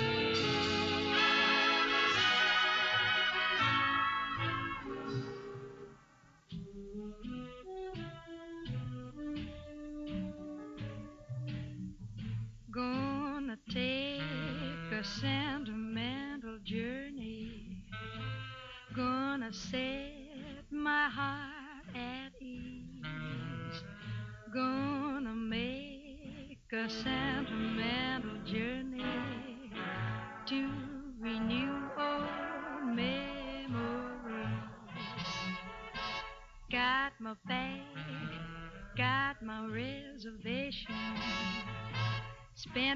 Peace.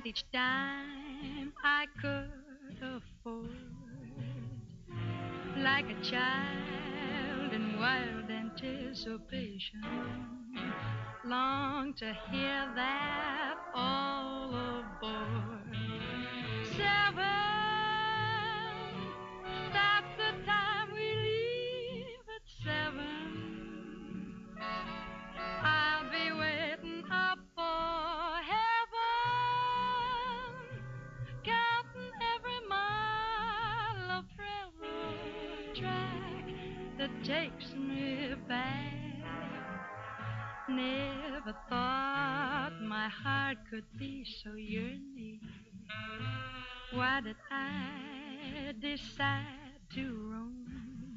Each dime I could afford. Like a child in wild anticipation, long to hear that heart could be so yearning. Why did I decide to roam?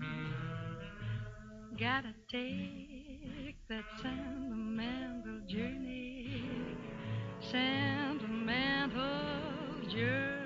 Gotta take that sentimental journey, sentimental journey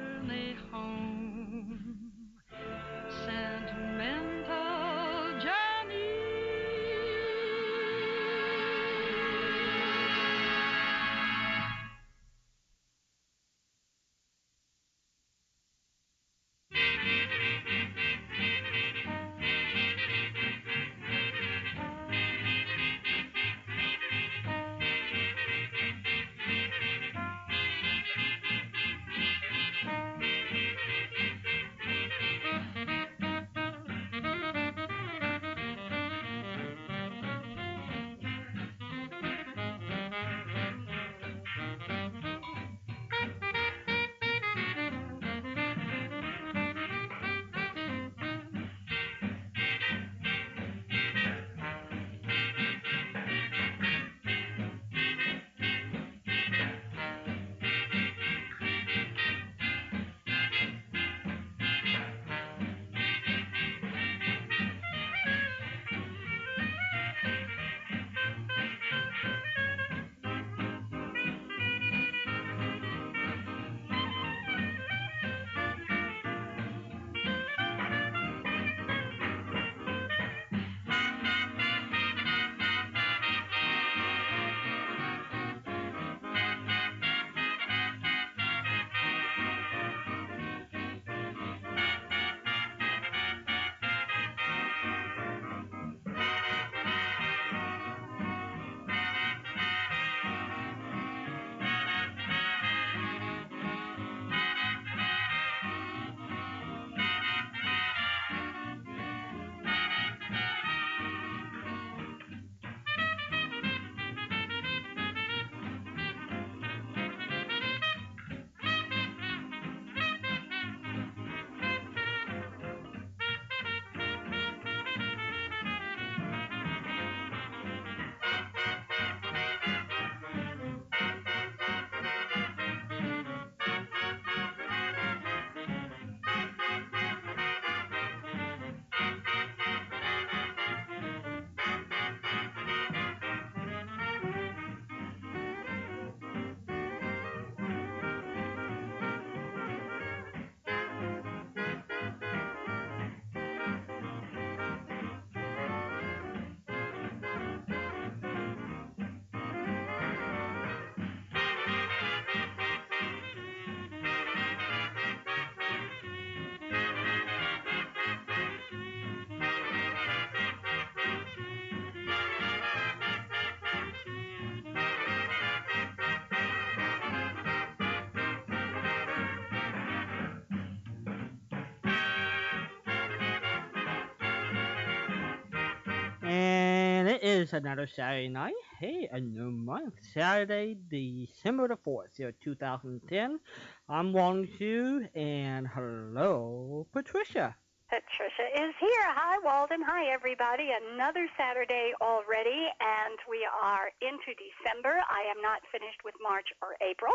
It is another Saturday night. Hey, a new month. Saturday, December the 4th, year 2010. I'm Walden Hughes, and hello, Patricia. Patricia is here. Hi, Walden. Hi, everybody. Another Saturday already, and we are into December. I am not finished with March or April,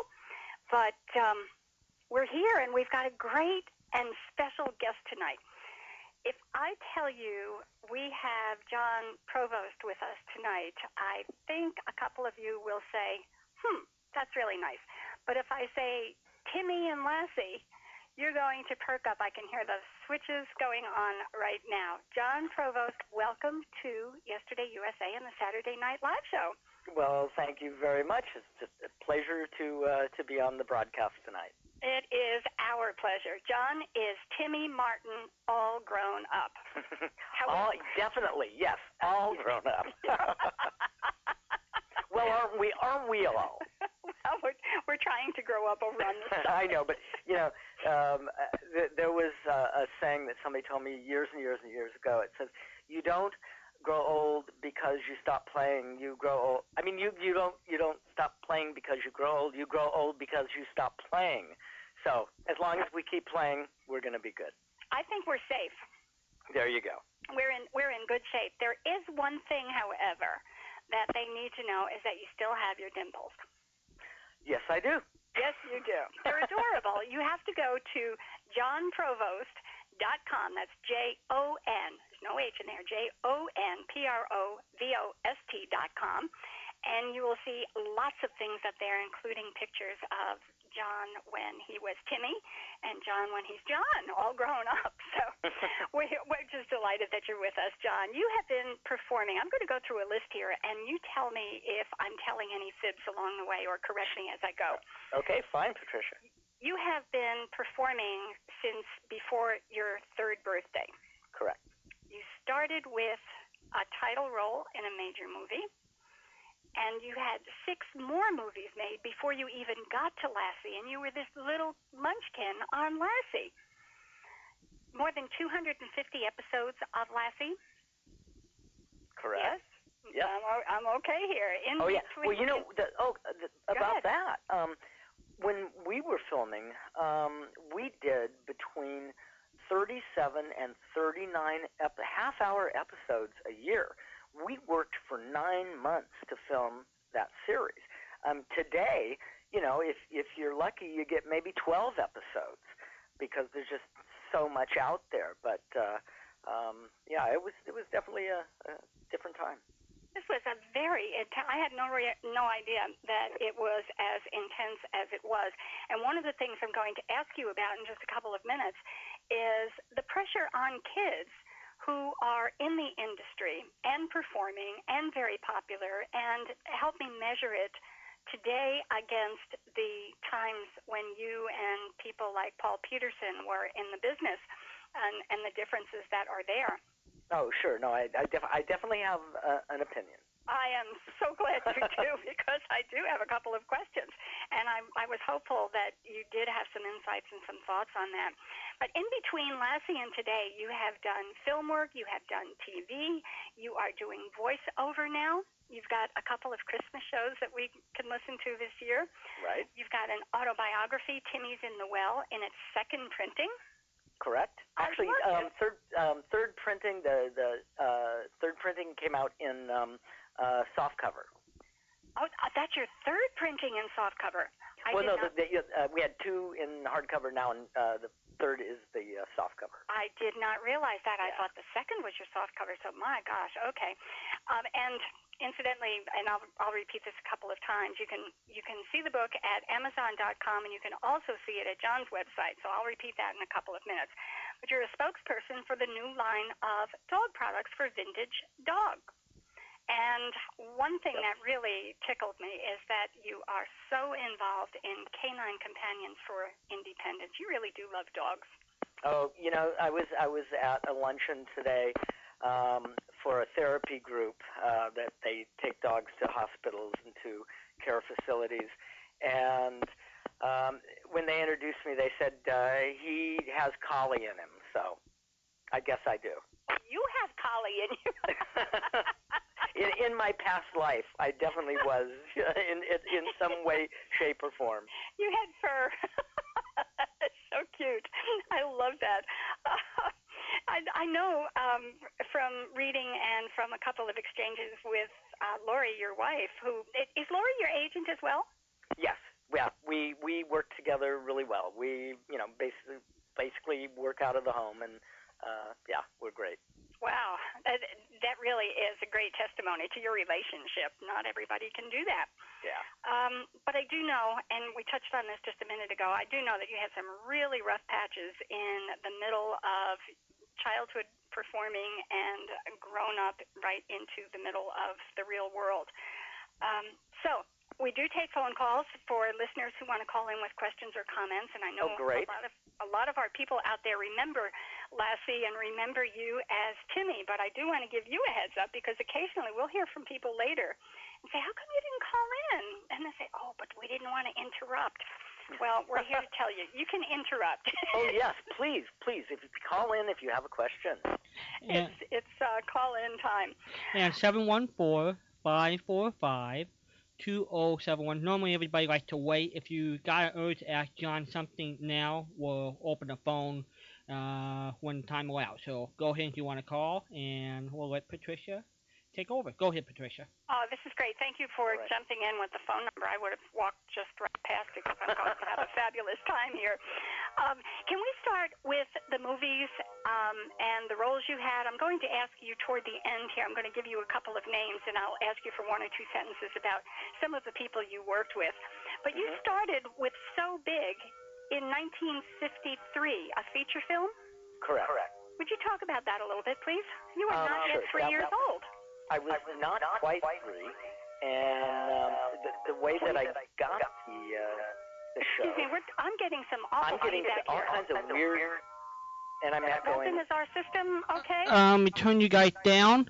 but um, we're here, and we've got a great and special guest tonight. If I tell you we have Jon Provost with us tonight, I think a couple of you will say, hmm, that's really nice. But if I say Timmy and Lassie, you're going to perk up. I can hear the switches going on right now. Jon Provost, welcome to Yesterday USA and the Saturday Night Live Show. Well, thank you very much. It's just a pleasure to uh, to be on the broadcast tonight. It is our pleasure. Jon is Timmy Martin, all grown up. all, definitely, yes, all grown up. well, aren't we? Aren't we all? well, we're, we're trying to grow up over on this I know, but you know, um, uh, th- there was uh, a saying that somebody told me years and years and years ago. It says, "You don't." Grow old because you stop playing. You grow old. I mean, you you don't you don't stop playing because you grow old. You grow old because you stop playing. So as long as we keep playing, we're going to be good. I think we're safe. There you go. We're in we're in good shape. There is one thing, however, that they need to know is that you still have your dimples. Yes, I do. Yes, you do. They're adorable. you have to go to jonprovost.com. That's J O N no H in there, J O N P R O V O S T dot com. And you will see lots of things up there, including pictures of Jon when he was Timmy and Jon when he's Jon, all grown up. So we're, we're just delighted that you're with us, Jon. You have been performing. I'm going to go through a list here, and you tell me if I'm telling any fibs along the way or correct me as I go. Okay, fine, Patricia. You have been performing since before your third birthday. Correct started with a title role in a major movie, and you had six more movies made before you even got to Lassie, and you were this little munchkin on Lassie. More than 250 episodes of Lassie. Correct. Yes. Yeah. I'm, I'm okay here. In oh yeah. Well, you know, the, oh, the, about ahead. that. Um, when we were filming, um, we did between 37 and 39 ep- half hour episodes a year. We worked for nine months to film that series. Um, today, you know, if, if you're lucky, you get maybe 12 episodes because there's just so much out there. But uh, um, yeah, it was it was definitely a, a different time. This was a very. I had no re- no idea that it was as intense as it was. And one of the things I'm going to ask you about in just a couple of minutes is the pressure on kids who are in the industry and performing and very popular, and help me measure it today against the times when you and people like Paul Petersen were in the business, and, and the differences that are there. Oh, sure. No, I, I, def- I definitely have uh, an opinion. I am so glad you do because I do have a couple of questions, and I, I was hopeful that you did have some insights and some thoughts on that. But in between Lassie and today, you have done film work, you have done TV, you are doing voiceover now. You've got a couple of Christmas shows that we can listen to this year. Right. You've got an autobiography, Timmy's in the Well, in its second printing. Correct. Actually, um, third um, third printing the the uh, third printing came out in um, uh, soft cover. Oh, uh, that's your third printing in soft cover. I well, no, not, the, the, uh, we had two in hardcover now, and uh, the third is the uh, soft cover. I did not realize that. I thought the second was your soft cover. So my gosh, okay. Um, and incidentally, and I'll, I'll repeat this a couple of times. You can you can see the book at Amazon.com, and you can also see it at John's website. So I'll repeat that in a couple of minutes. But you're a spokesperson for the new line of dog products for vintage dog. And one thing that really tickled me is that you are so involved in canine companions for independence. You really do love dogs. Oh, you know, I was I was at a luncheon today um, for a therapy group uh, that they take dogs to hospitals and to care facilities, and um, when they introduced me, they said uh, he has collie in him. So, I guess I do. You have collie in you. in, in my past life, I definitely was in, in in some way, shape, or form. You had fur. so cute. I love that. Uh, I, I know um, from reading and from a couple of exchanges with uh, Lori, your wife, who is Lori your agent as well? Yes. Yeah. We we work together really well. We you know basically basically work out of the home, and uh, yeah, we're great. Wow, that, that really is a great testimony to your relationship. Not everybody can do that. Yeah. Um, but I do know, and we touched on this just a minute ago, I do know that you had some really rough patches in the middle of childhood performing and grown up right into the middle of the real world. Um, so, we do take phone calls for listeners who want to call in with questions or comments, and I know oh, a lot of a lot of our people out there remember Lassie and remember you as Timmy. But I do want to give you a heads up because occasionally we'll hear from people later and say, "How come you didn't call in?" And they say, "Oh, but we didn't want to interrupt." Well, we're here to tell you you can interrupt. oh yes, please, please. If you call in if you have a question. It's it's uh, call in time. And seven one four five four five 2071. Normally, everybody likes to wait. If you got an urge to ask Jon something now, we'll open the phone uh, when time allows. So go ahead if you want to call, and we'll let Patricia take over. Go ahead, Patricia. Oh, this is great. Thank you for right. jumping in with the phone number. I would have walked just right past it because I'm going to have a fabulous time here. Um, can we start with the movies um, and the roles you had? I'm going to ask you toward the end here. I'm going to give you a couple of names, and I'll ask you for one or two sentences about some of the people you worked with. But you Mhm. started with So Big in 1953, a feature film. Correct. Correct. Would you talk about that a little bit, please? You were Um, not yet three That- years that- old. I was not quite three, and um, the, the way that I got the uh, the show, Excuse me, we're, I'm getting some awful I'm getting feedback all here. kinds of weird, and I'm not going. Wilson, is our system okay? Um, we turn you guys down,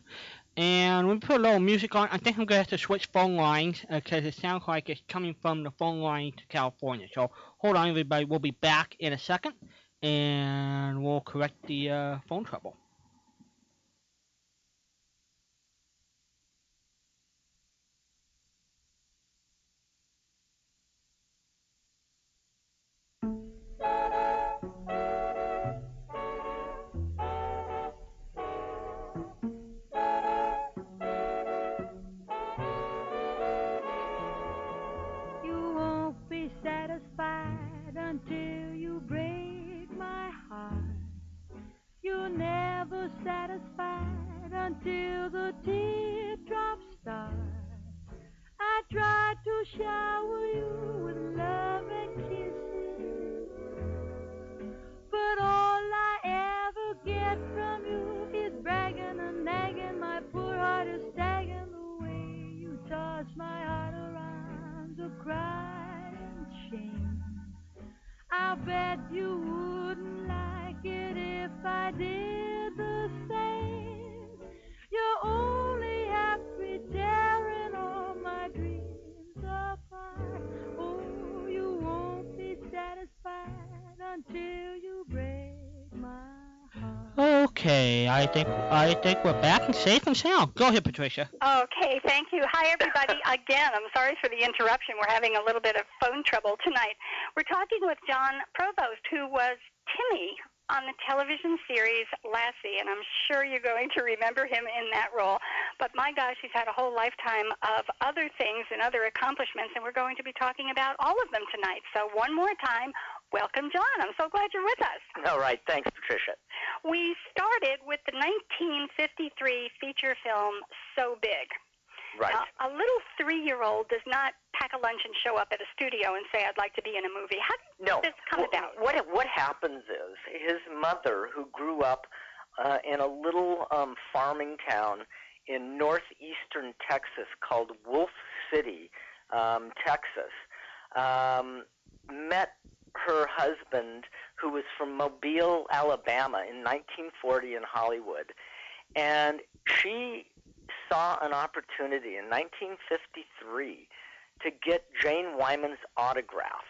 and we put a little music on. I think I'm gonna have to switch phone lines because it sounds like it's coming from the phone line to California. So hold on, everybody. We'll be back in a second, and we'll correct the uh, phone trouble. Satisfied until the teardrops start. I tried to shower you with I think I think we're back and safe and sound. Go ahead, Patricia. Okay, thank you. Hi, everybody. Again, I'm sorry for the interruption. We're having a little bit of phone trouble tonight. We're talking with Jon Provost, who was Timmy on the television series Lassie, and I'm sure you're going to remember him in that role. But my gosh, he's had a whole lifetime of other things and other accomplishments, and we're going to be talking about all of them tonight. So, one more time, welcome, Jon. I'm so glad you're with us. All right, thanks, Patricia. We started with the 1953 feature film So Big. Right. Now, a little three-year-old does not pack a lunch and show up at a studio and say, "I'd like to be in a movie." How did no. this come Wh- about? What what happens is his mother, who grew up uh, in a little um, farming town in northeastern Texas called Wolf City, um, Texas, um, met her husband, who was from Mobile, Alabama, in 1940 in Hollywood, and she saw an opportunity in 1953 to get Jane Wyman's autograph.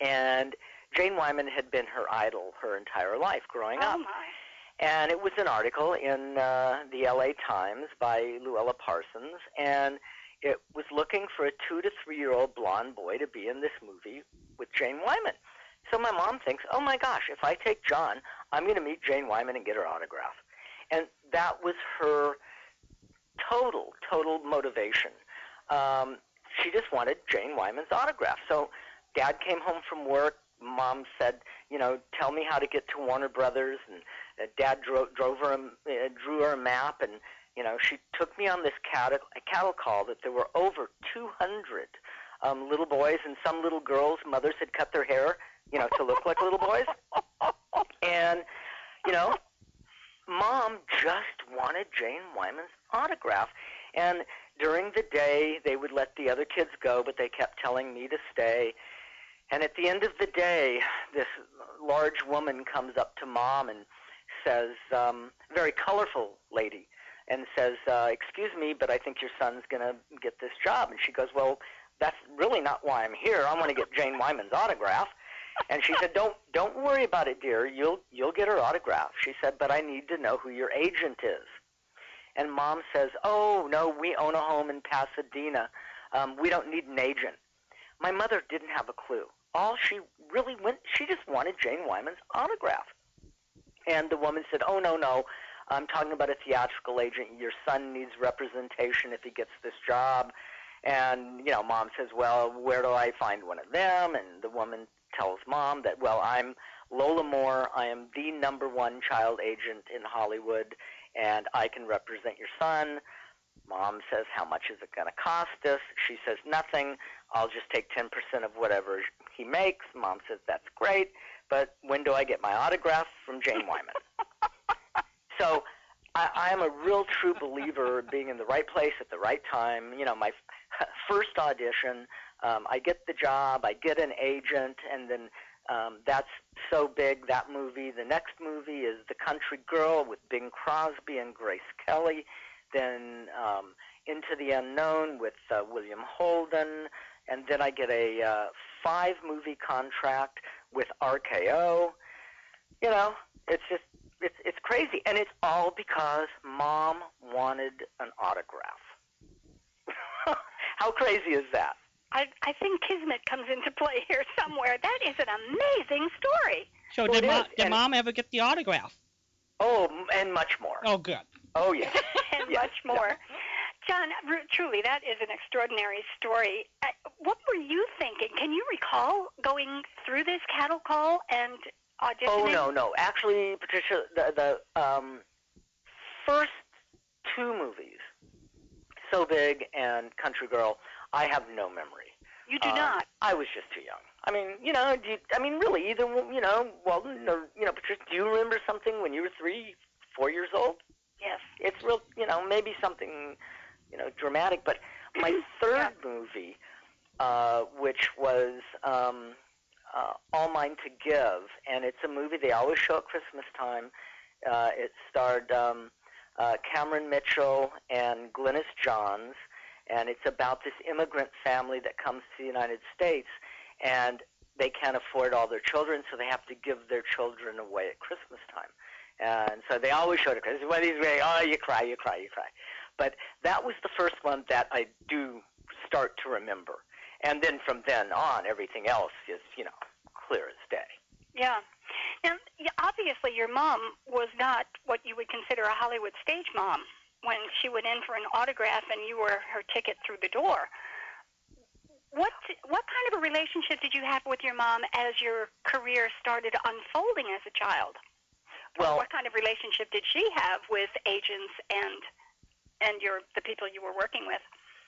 And Jane Wyman had been her idol her entire life growing oh up. my! and it was an article in uh, the LA Times by Louella Parsons, and it was looking for a two to three year old blonde boy to be in this movie with Jane Wyman. So my mom thinks, oh my gosh, if I take Jon, I'm going to meet Jane Wyman and get her autograph. And that was her total, total motivation. Um, she just wanted Jane Wyman's autograph. So dad came home from work. Mom said, you know, tell me how to get to Warner Brothers. And uh, dad drove, drove her, uh, drew her a map. And, you know, she took me on this cattle, cattle call that there were over 200 um, little boys and some little girls' mothers had cut their hair, you know, to look like little boys. And, you know, mom just wanted Jane Wyman's autograph. And during the day, they would let the other kids go, but they kept telling me to stay. And at the end of the day, this large woman comes up to mom and says, um, very colorful lady, and says, uh, "Excuse me, but I think your son's going to get this job." And she goes, "Well, that's really not why I'm here. I want to get Jane Wyman's autograph." And she said, "Don't don't worry about it, dear. You'll you'll get her autograph." She said, "But I need to know who your agent is." And mom says, "Oh no, we own a home in Pasadena. Um, we don't need an agent." My mother didn't have a clue. All she really went, she just wanted Jane Wyman's autograph. And the woman said, "Oh no, no, I'm talking about a theatrical agent. Your son needs representation if he gets this job." And you know, mom says, "Well, where do I find one of them?" And the woman tells mom that, "Well, I'm Lola Moore. I am the number one child agent in Hollywood, and I can represent your son." Mom says, How much is it going to cost us? She says, Nothing. I'll just take 10% of whatever he makes. Mom says, That's great, but when do I get my autograph from Jane Wyman? So I, am a real true believer being in the right place at the right time. You know, my first audition, um, I get the job, I get an agent, and then um, that's so big, that movie. The next movie is The Country Girl with Bing Crosby and Grace Kelly. Then um, Into the Unknown with uh, William Holden. And then I get a uh, five movie contract with RKO. You know, it's just it's it's crazy, and it's all because mom wanted an autograph. How crazy is that? I, I think Kismet comes into play here somewhere. That is an amazing story. So Well, did, it mo- is, did and- mom ever get the autograph? Oh, and much more. Oh, good. Oh yeah. and Yeah, much more. Jon, r- truly, that is an extraordinary story. Uh, what were you thinking? Can you recall going through this cattle call and auditioning? Oh no, no. Actually, Patricia, the the um, first two movies, So Big and Country Girl, I have no memory. You do Uh, not. I was just too young. I mean, you know, do you, I mean, really, either one- you know, Walden or you know, Patricia, do you remember something when you were three, four years old? Yes. It's real, you know, maybe something, you know, dramatic. But my third Yeah. movie, uh, which was um, uh, All Mine to Give, and it's a movie they always show at Christmas time. Uh, it starred um, uh, Cameron Mitchell and Glynis Johns, and it's about this immigrant family that comes to the United States, and they can't afford all their children, so they have to give their children away at Christmas time. And so they always showed it because when he's very, oh, you cry, you cry, you cry. But that was the first one that I do start to remember. And then from then on, everything else is, you know, clear as day. Yeah. Now, obviously, your mom was not what you would consider a Hollywood stage mom when she went in for an autograph and you were her ticket through the door. What what kind of a relationship did you have with your mom as your career started unfolding as a child? Well, what kind of relationship did she have with agents and and your the people you were working with?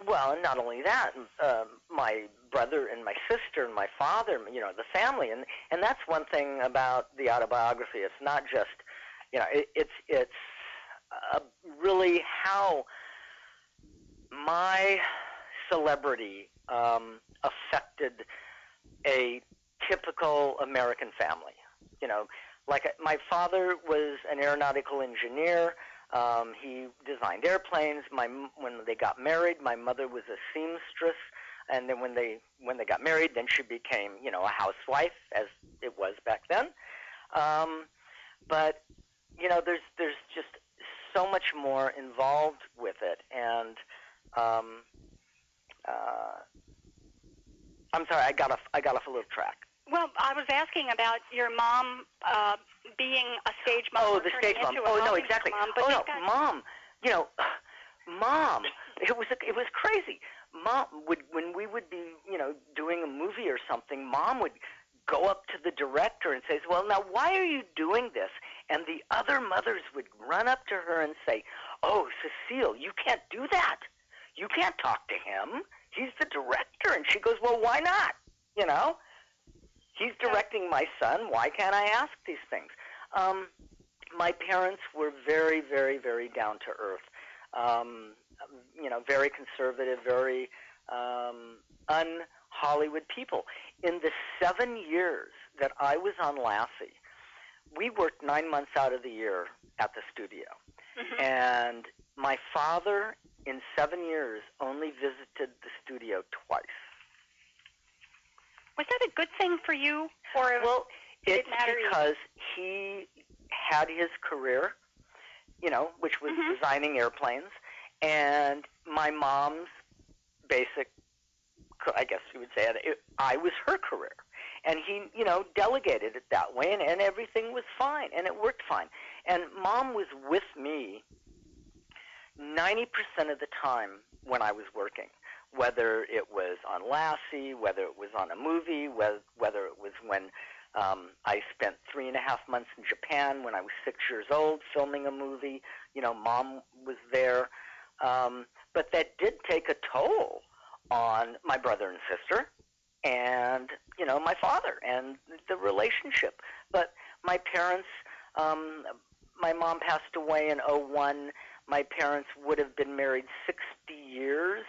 Well, and not only that, um, my brother and my sister and my father, you know, the family, and and that's one thing about the autobiography. It's not just, you know, it, it's it's uh, really how my celebrity um, affected a typical American family. You know, like uh, my father was an aeronautical engineer. Um, he designed airplanes. My when they got married, my mother was a seamstress, and then when they when they got married, then she became you know a housewife, as it was back then. Um, but you know, there's there's just so much more involved with it, and um, uh, I'm sorry, I got off I got off a little track. Well, I was asking about your mom uh, being a stage mom. Oh, the stage mom. Oh no, exactly. Mom, but oh no, got, mom. You know, mom. It was it was crazy. Mom would when we would be you know doing a movie or something. Mom would go up to the director and say, "Well, now why are you doing this?" And the other mothers would run up to her and say, "Oh, Cecile, you can't do that. You can't talk to him. He's the director." And she goes, "Well, why not? You know, he's directing my son. Why can't I ask these things?" Um, my parents were very, very, very down to earth. Um, you know, very conservative, very um, un Hollywood people. In the seven years that I was on Lassie, we worked nine months out of the year at the studio. Mhm. And my father, in seven years, only visited the studio twice. Was that a good thing for you, or Well, Did it it's matter either? because he had his career, you know, which was Mhm. designing airplanes, and my mom's basic, I guess you would say it, it, I was her career. And he, you know, delegated it that way, and, and everything was fine, and it worked fine. And mom was with me 90% of the time when I was working, whether it was on Lassie, whether it was on a movie, whether, whether it was when um, I spent three and a half months in Japan when I was six years old filming a movie. You know, mom was there. Um, but that did take a toll on my brother and sister and, you know, my father and the relationship. But my parents, um, my mom passed away in '01. My parents would have been married 60 years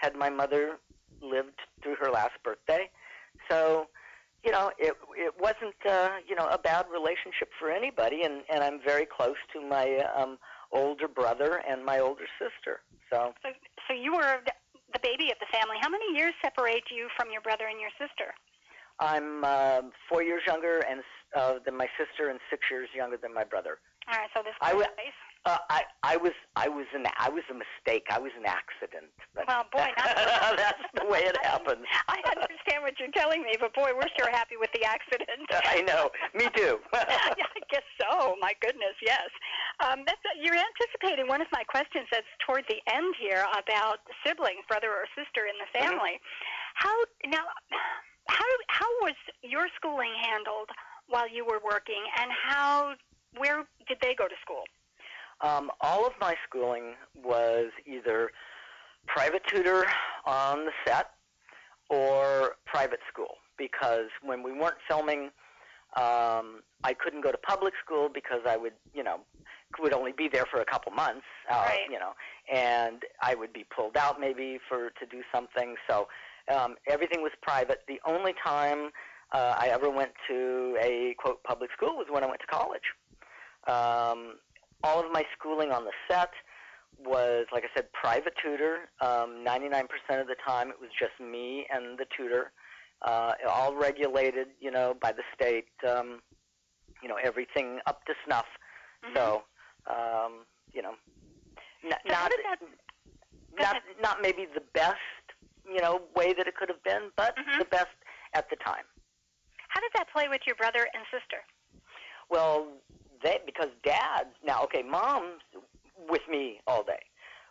had my mother lived through her last birthday. So, you know, it it wasn't uh, you know a bad relationship for anybody, and and I'm very close to my um, older brother and my older sister. So so, so you were the baby of the family. How many years separate you from your brother and your sister? I'm uh, four years younger and uh, than my sister, and six years younger than my brother. All right, so this I space. Uh, I I was I was an I was a mistake. I was an accident. But Well, boy, not that's the way it happened. I understand what you're telling me, but boy, we're sure happy with the accident. I know. Me too. yeah, I guess so. My goodness, yes. Um, that's, you're anticipating one of my questions that's toward the end here about siblings, brother or sister in the Mm-hmm. family. How now? How how was your schooling handled while you were working, and how where did they go to school? Um, all of my schooling was either private tutor on the set or private school because when we weren't filming, um, I couldn't go to public school because I would, you know, would only be there for a couple months, uh, Right. you know, and I would be pulled out maybe for to do something. So um, everything was private. The only time uh, I ever went to a quote public school was when I went to college. Um, all of my schooling on the set was, like I said, private tutor. Um, 99% of the time, it was just me and the tutor, uh, all regulated, you know, by the state. Um, you know, everything up to snuff. Mhm. So, um, you know, n- So not that? Not ahead. not maybe the best, you know, way that it could have been, but Mhm. the best at the time. How did that play with your brother and sister? Well, they because dad now okay, mom's with me all day.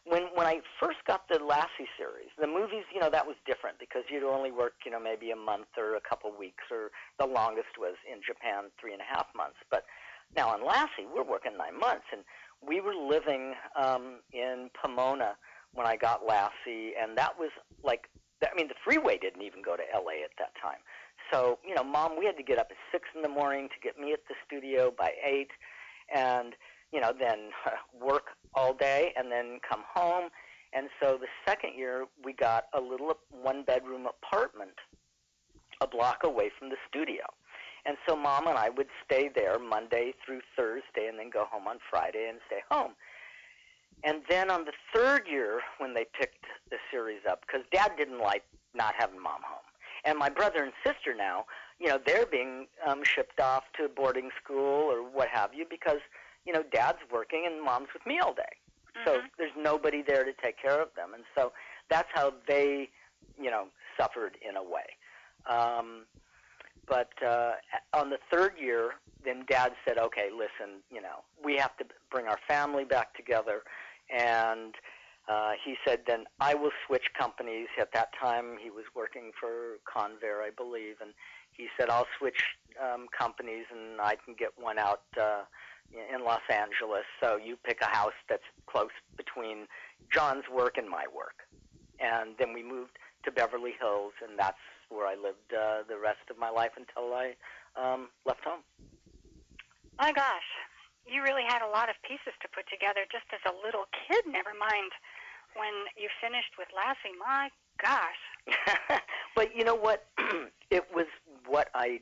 When when I first got the Lassie series, the movies, you know, that was different because you'd only work, you know, maybe a month or a couple weeks, or the longest was in Japan three and a half months. But now on Lassie, we're working nine months, and we were living um, in Pomona when I got Lassie, and that was like, I mean, the freeway didn't even go to LA at that time. So, you know, mom, we had to get up at six in the morning to get me at the studio by eight, and you know, then work all day and then come home. And so the second year, we got a little one-bedroom apartment a block away from the studio. And so mom and I would stay there Monday through Thursday and then go home on Friday and stay home. And then on the third year, when they picked the series up, because dad didn't like not having mom home. And my brother and sister now, you know, they're being um, shipped off to boarding school or what have you because, you know, dad's working and mom's with me all day. So Mhm. there's nobody there to take care of them, and so that's how they, you know, suffered in a way. Um, but uh, on the third year, then Dad said, "Okay, listen, you know, we have to bring our family back together," and uh, he said, "Then I will switch companies." At that time, he was working for Convair, I believe, and he said, "I'll switch um, companies, and I can get one out." Uh, in Los Angeles, so you pick a house that's close between Jon's work and my work. And then we moved to Beverly Hills, and that's where I lived uh, the rest of my life until I um, left home. My gosh, you really had a lot of pieces to put together just as a little kid. Never mind when you finished with Lassie. My gosh. but you know what? it was what I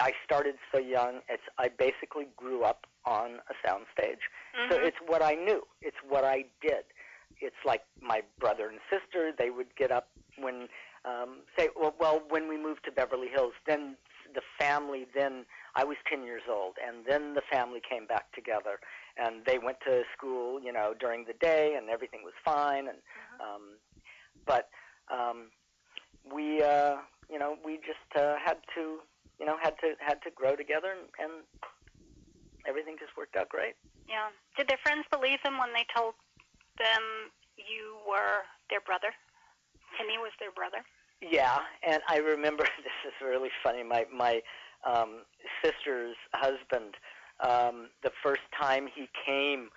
I started so young. It's I basically grew up on a soundstage, so Mhm. it's what I knew. It's what I did. It's like my brother and sister. They would get up when um, say well, well when we moved to Beverly Hills. Then the family. Then I was ten years old, and then the family came back together, and they went to school. You know, during the day, and everything was fine. And um, but um, we uh, you know we just uh, had to you know had to had to grow together, and, and everything just worked out great. yeah. Did their friends believe them when they told them you were their brother? Timmy was their brother. Yeah, and I remember this is really funny. My my um, sister's husband, um, the first time he came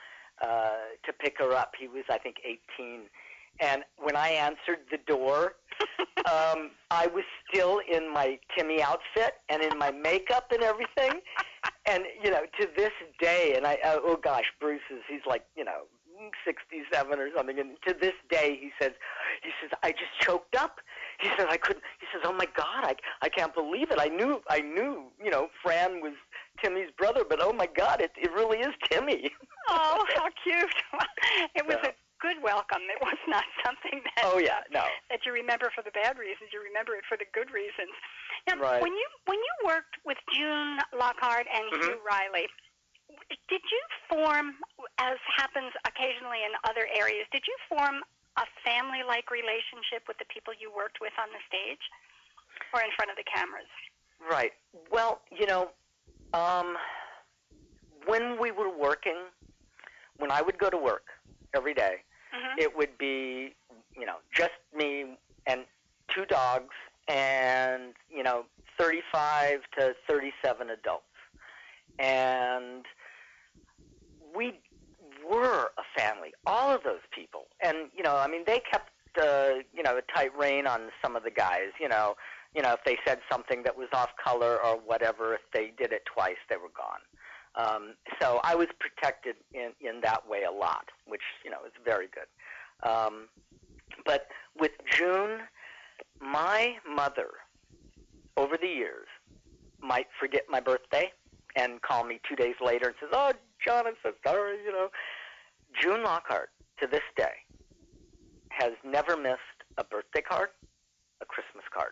uh, to pick her up, he was I think 18, and when I answered the door, um, I was still in my Timmy outfit and in my makeup and everything. And you know, to this day, and I uh, oh gosh, Bruce is he's like you know 67 or something, and to this day he says he says I just choked up. He says I couldn't. He says, "Oh my God, I I can't believe it. I knew I knew you know Fran was Timmy's brother, but oh my God, it it really is Timmy." oh, how cute! it was Yeah. a good welcome. It was not something that oh yeah, no, that you remember for the bad reasons. You remember it for the good reasons. Now, Right. when you when you worked with June Lockhart and Mhm. Hugh Reilly, did you form, as happens occasionally in other areas, did you form a family-like relationship with the people you worked with on the stage or in front of the cameras? right. Well, you know, um, when we were working, when I would go to work every day, Mm-hmm. it would be you know just me and two dogs and you know 35 to 37 adults and we were a family all of those people and you know i mean they kept uh, you know a tight rein on some of the guys you know you know if they said something that was off color or whatever if they did it twice they were gone um, so I was protected in, in that way a lot, which you know is very good. Um, but with June, my mother, over the years, might forget my birthday and call me two days later and says, "Oh, Jon, I'm so sorry." You know, June Lockhart to this day has never missed a birthday card, a Christmas card,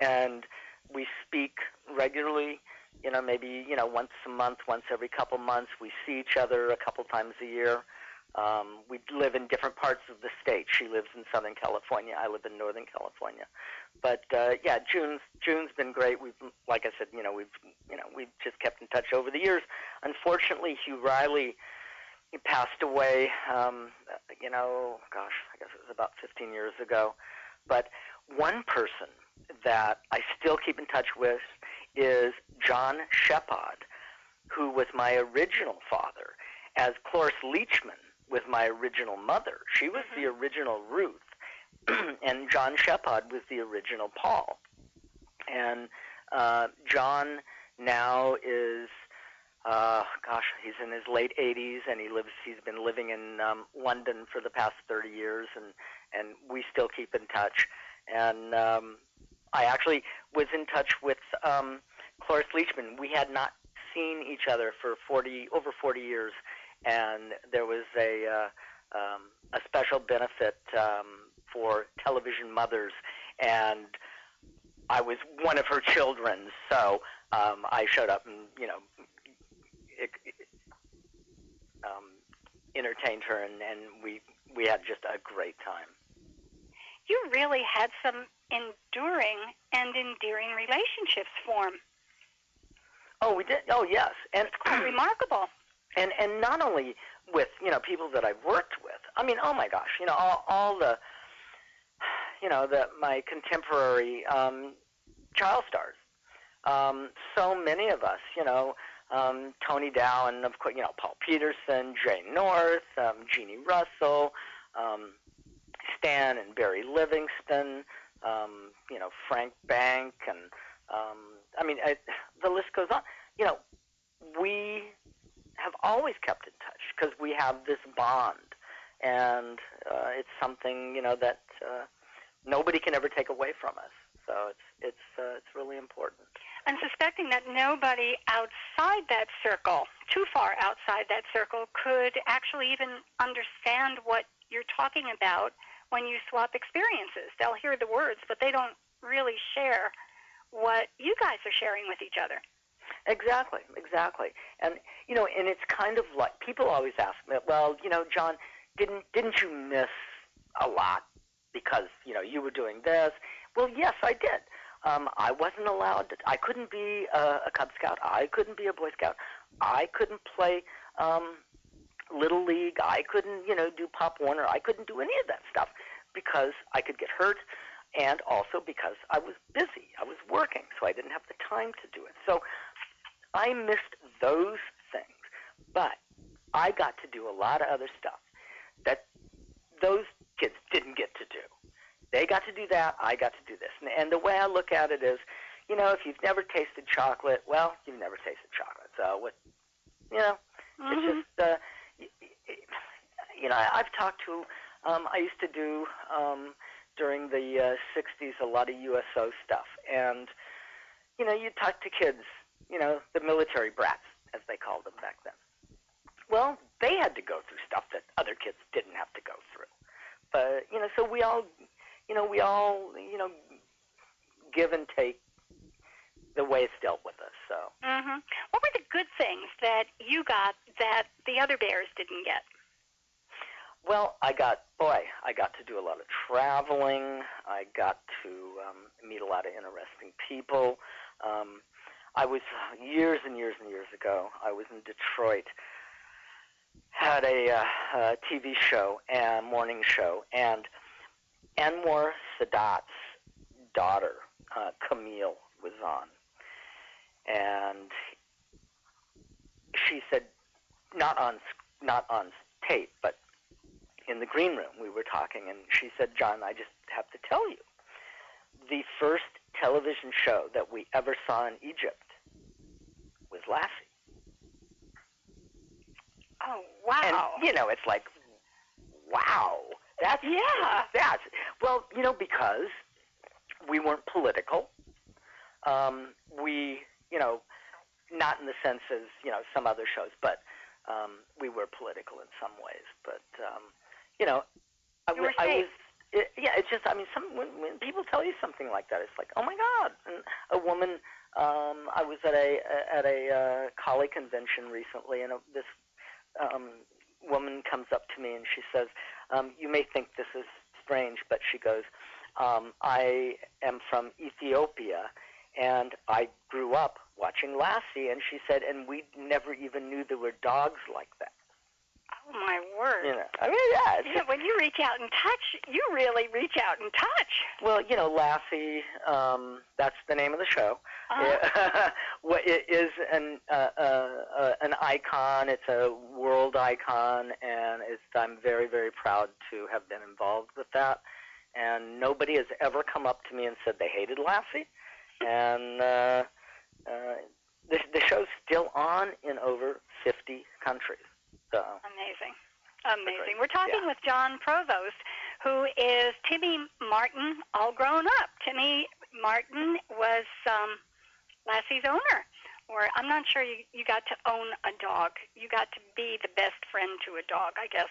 and we speak regularly you know, maybe, you know, once a month, once every couple months. We see each other a couple times a year. Um, we live in different parts of the state. She lives in Southern California. I live in Northern California. But uh, yeah, June's June's been great. We've, like I said, you know, we've you know we've just kept in touch over the years. Unfortunately, Hugh Reilly he passed away. Um, you know, gosh, I guess it was about 15 years ago. But one person that I still keep in touch with is Jon Shepodd, who was my original father, as Cloris Leachman was my original mother. She was the original Ruth, and Jon Shepodd was the original Paul. And uh, Jon now is, uh, gosh, he's in his late 80s, and he lives. He's been living in um, London for the past 30 years, and and we still keep in touch. And um, I actually was in touch with um, Cloris Leachman. We had not seen each other for 40 over 40 years, and there was a uh, um, a special benefit um, for television mothers, and I was one of her children. So um, I showed up, and you know, entertained her, and, and we we had just a great time. You really had some enduring and endearing relationships form. Oh, we did. Oh, yes, and Quite remarkable. and and not only with you know people that I've worked with. I mean, oh my gosh, you know all all the you know the my contemporary um, child stars. Um, so many of us, you know, um, Tony Dow, and of course, you know Paul Petersen, Jay North, um, Jeannie Russell, um, Stan and Barry Livingston, um, you know Frank Bank, and um, I mean I, the list goes on. You know, we have always kept in touch because we have this bond, and uh, it's something you know that uh, nobody can ever take away from us. So it's it's uh, it's really important. And suspecting that nobody outside that circle, too far outside that circle, could actually even understand what you're talking about when you swap experiences. They'll hear the words, but they don't really share what you guys are sharing with each other. Exactly, exactly. And you know, and it's kind of like people always ask me, well, you know, Jon, didn't didn't you miss a lot because you know you were doing this? Well, yes, I did. Um, I wasn't allowed. To, I couldn't be a, a Cub Scout. I couldn't be a Boy Scout. I couldn't play um, Little League. I couldn't, you know, do Pop Warner. I couldn't do any of that stuff because I could get hurt, and also because I was busy. I was working, so I didn't have the time to do it. So I missed those things, but I got to do a lot of other stuff that those kids didn't get to do. They got to do that. I got to do this. And, and the way I look at it is, you know, if you've never tasted chocolate, well, you've never tasted chocolate. So what, you know, Mm-hmm. it's just, uh, you know, I- I've talked to. Um, I used to do um, during the uh, '60s a lot of USO stuff, and you know, you talk to kids, you know, the military brats as they called them back then. Well, they had to go through stuff that other kids didn't have to go through. But you know, so we all, you know, we all, you know, give and take the way it's dealt with us. So. hmm What were the good things that you got that the other bears didn't get? Well, I got boy, I got to do a lot of traveling. I got to um, meet a lot of interesting people. Um, I was years and years and years ago. I was in Detroit, had a, uh, a TV show and morning show, and Anwar Sadat's daughter, uh, Camille, was on, and she said, not on not on tape, but in the green room we were talking and she said Jon i just have to tell you the first television show that we ever saw in egypt was lassie. Oh wow! and you know it's like wow that's Yeah. that's well you know because we weren't political um we you know not in the sense as you know some other shows but um we were political in some ways but um you know I, You were I safe. was it, yeah it's just i mean some when, when people tell you something like that it's like oh my god and a woman um i was at a at a uh collie convention recently and a, this um woman comes up to me and she says um you may think this is strange but she goes um i am from ethiopia and i grew up watching lassie and she said and we never even knew there were dogs like that Oh my word! you know i mean yeah it's Yeah, when you reach out and touch, you really reach out and touch. Well, you know, Lassie, um, that's the name of the show. Uh-huh. What it is an uh, uh, uh, an icon. It's a world icon, and it's, I'm very, very proud to have been involved with that. And nobody has ever come up to me and said they hated Lassie. And uh, uh, the, the show's still on in over 50 countries. So, Amazing. Amazing. We're talking Yeah. with Jon Provost, who is Timmy Martin all grown up. Timmy Martin was um, Lassie's owner. Or I'm not sure you, you got to own a dog. You got to be the best friend to a dog, I guess.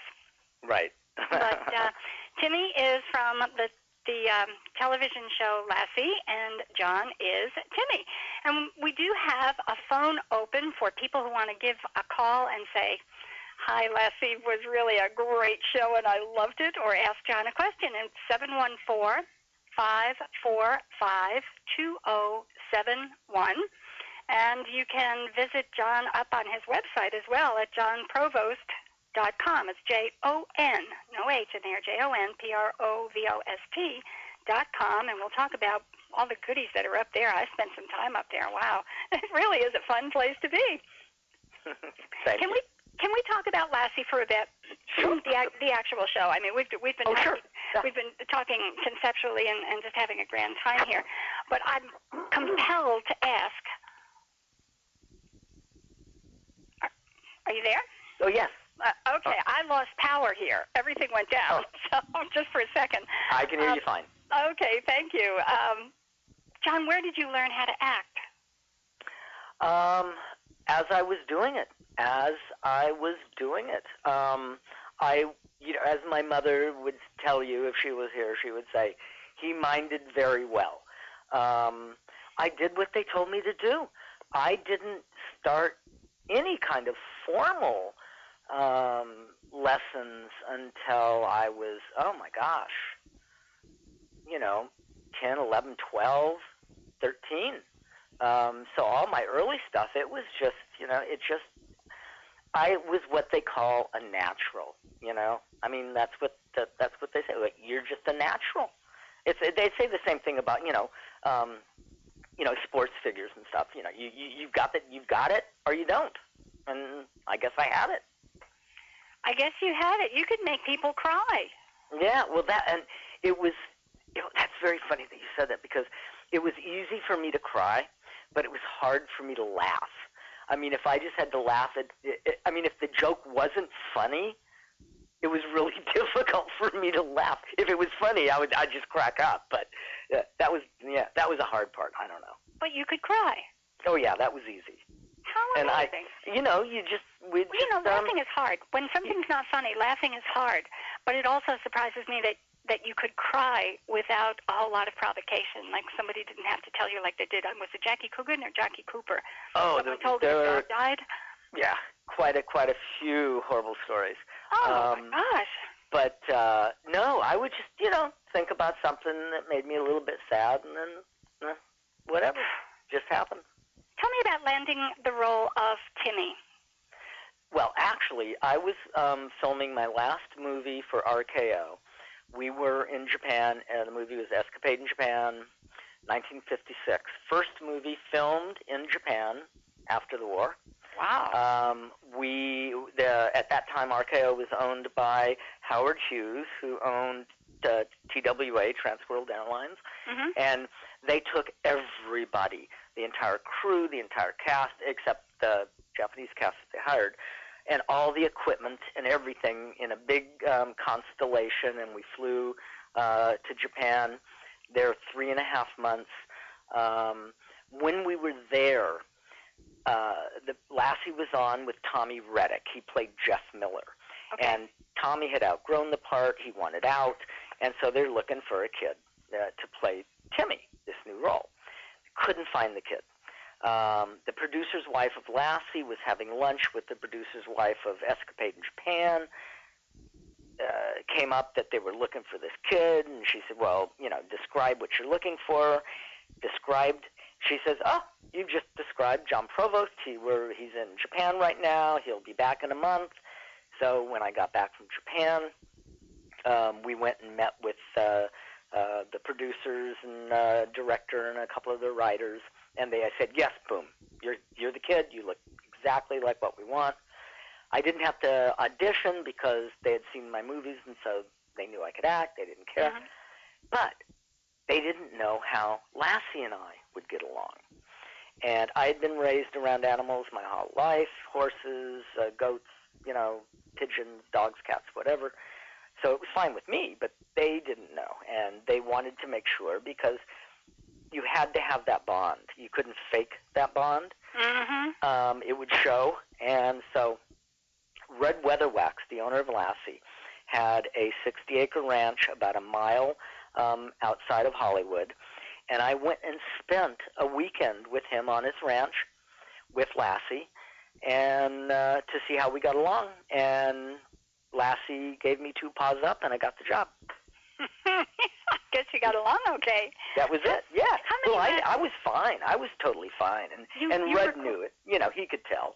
right. But uh, Timmy is from the the um, television show Lassie, and Jon is Timmy. And we do have a phone open for people who want to give a call and say Hi, Lassie was really a great show and I loved it. Or ask Jon a question at 714 545 2071. And you can visit Jon up on his website as well at jonprovost.com. It's J O N, no H in there, J O N P R O V O S T dot com. And we'll talk about all the goodies that are up there. I spent some time up there. Wow. It really is a fun place to be. Thank Can you. we can we talk about Lassie for a bit? Sure. the the actual show. I mean, we've we've been Oh, sure. Yeah. we've been talking conceptually and, and just having a grand time here, but I'm compelled to ask. Are, are you there? Oh yes, Uh, okay, I lost power here. Everything went down. So just for a second. I can hear Um, you fine. Okay, thank you. Um, Jon, where did you learn how to act? Um, as I was doing it, as I was doing it, um, I, you know, as my mother would tell you if she was here, she would say, he minded very well. Um, I did what they told me to do. I didn't start any kind of formal um, lessons until I was, oh my gosh, you know, 10, 11, 12, 13. Um, so all my early stuff, it was just, you know, it just, I was what they call a natural. You know, I mean, that's what the, that's what they say. Like, you're just a natural. It's they say the same thing about you know, um, you know, sports figures and stuff. You know, you, you you've got that, you've got it, or you don't. And I guess I had it. I guess you had it. You could make people cry. Yeah, well, that and it was. You know, that's very funny that you said that because it was easy for me to cry, but it was hard for me to laugh. I mean, if I just had to laugh at, it, I mean, if the joke wasn't funny, it was really difficult for me to laugh. If it was funny, I would I'd just crack up. But uh, that was yeah, that was a hard part. I don't know. But you could cry. Oh yeah, that was easy. How And I- You know, you just we Well, you know, just, um, laughing is hard. When something's not funny, laughing is hard. But it also surprises me that that you could cry without a whole lot of provocation. Like somebody didn't have to tell you, like they did. Was it Jackie Coogan or Jackie Cooper? oh, Someone the, told there her dog died. yeah, quite a quite a few horrible stories. Oh Um, my gosh. But uh, no, I would just, you know, think about something that made me a little bit sad, and then uh, whatever, just happened. Tell me about landing the role of Timmy. Well, actually, I was um, filming my last movie for RKO. We were in Japan, and the movie was Escapade in Japan, 1956. First movie filmed in Japan after the war. Wow. Um, we the, at that time RKO was owned by Howard Hughes, who owned uh, TWA Transworld Airlines, hmm and they took everybody, the entire crew, the entire cast, except the Japanese cast that they hired, and all the equipment and everything in a big um, constellation, and we flew uh, to Japan. There three and a half months. Um, when we were there, uh, the Lassie was on with Tommy Rettig. He played Jeff Miller, Okay. and Tommy had outgrown the part. He wanted out, and so they're looking for a kid uh, to play Timmy, this new role. Couldn't find the kid. Um, the producer's wife of Lassie was having lunch with the producer's wife of Escapade in Japan. Uh, came up that they were looking for this kid, and she said, "Well, you know, describe what you're looking for." Described. She says, "Oh, you've just described Jon Provost. He were he's in Japan right now. He'll be back in a month." So when I got back from Japan, um, we went and met with uh, uh, the producers and uh, director and a couple of the writers, and they I said, "Yes, boom, you're you're the kid. You look exactly like what we want." I didn't have to audition because they had seen my movies, and so they knew I could act. They didn't care, Mhm. but they didn't know how Lassie and I would get along. And I had been raised around animals my whole life horses, uh, goats, you know, pigeons, dogs, cats, whatever. So it was fine with me, but they didn't know. And they wanted to make sure because you had to have that bond. You couldn't fake that bond. Mhm. Um, it would show. And so Rudd Weatherwax, the owner of Lassie, had a 60 acre ranch about a mile um, outside of Hollywood. And I went and spent a weekend with him on his ranch with Lassie. and uh, to see how we got along. And Lassie gave me two paws up, and I got the job. Guess you got along okay. That was it. Yeah. How many well, I, I was fine. I was totally fine, and You- and you Rudd knew it. You know, he could tell.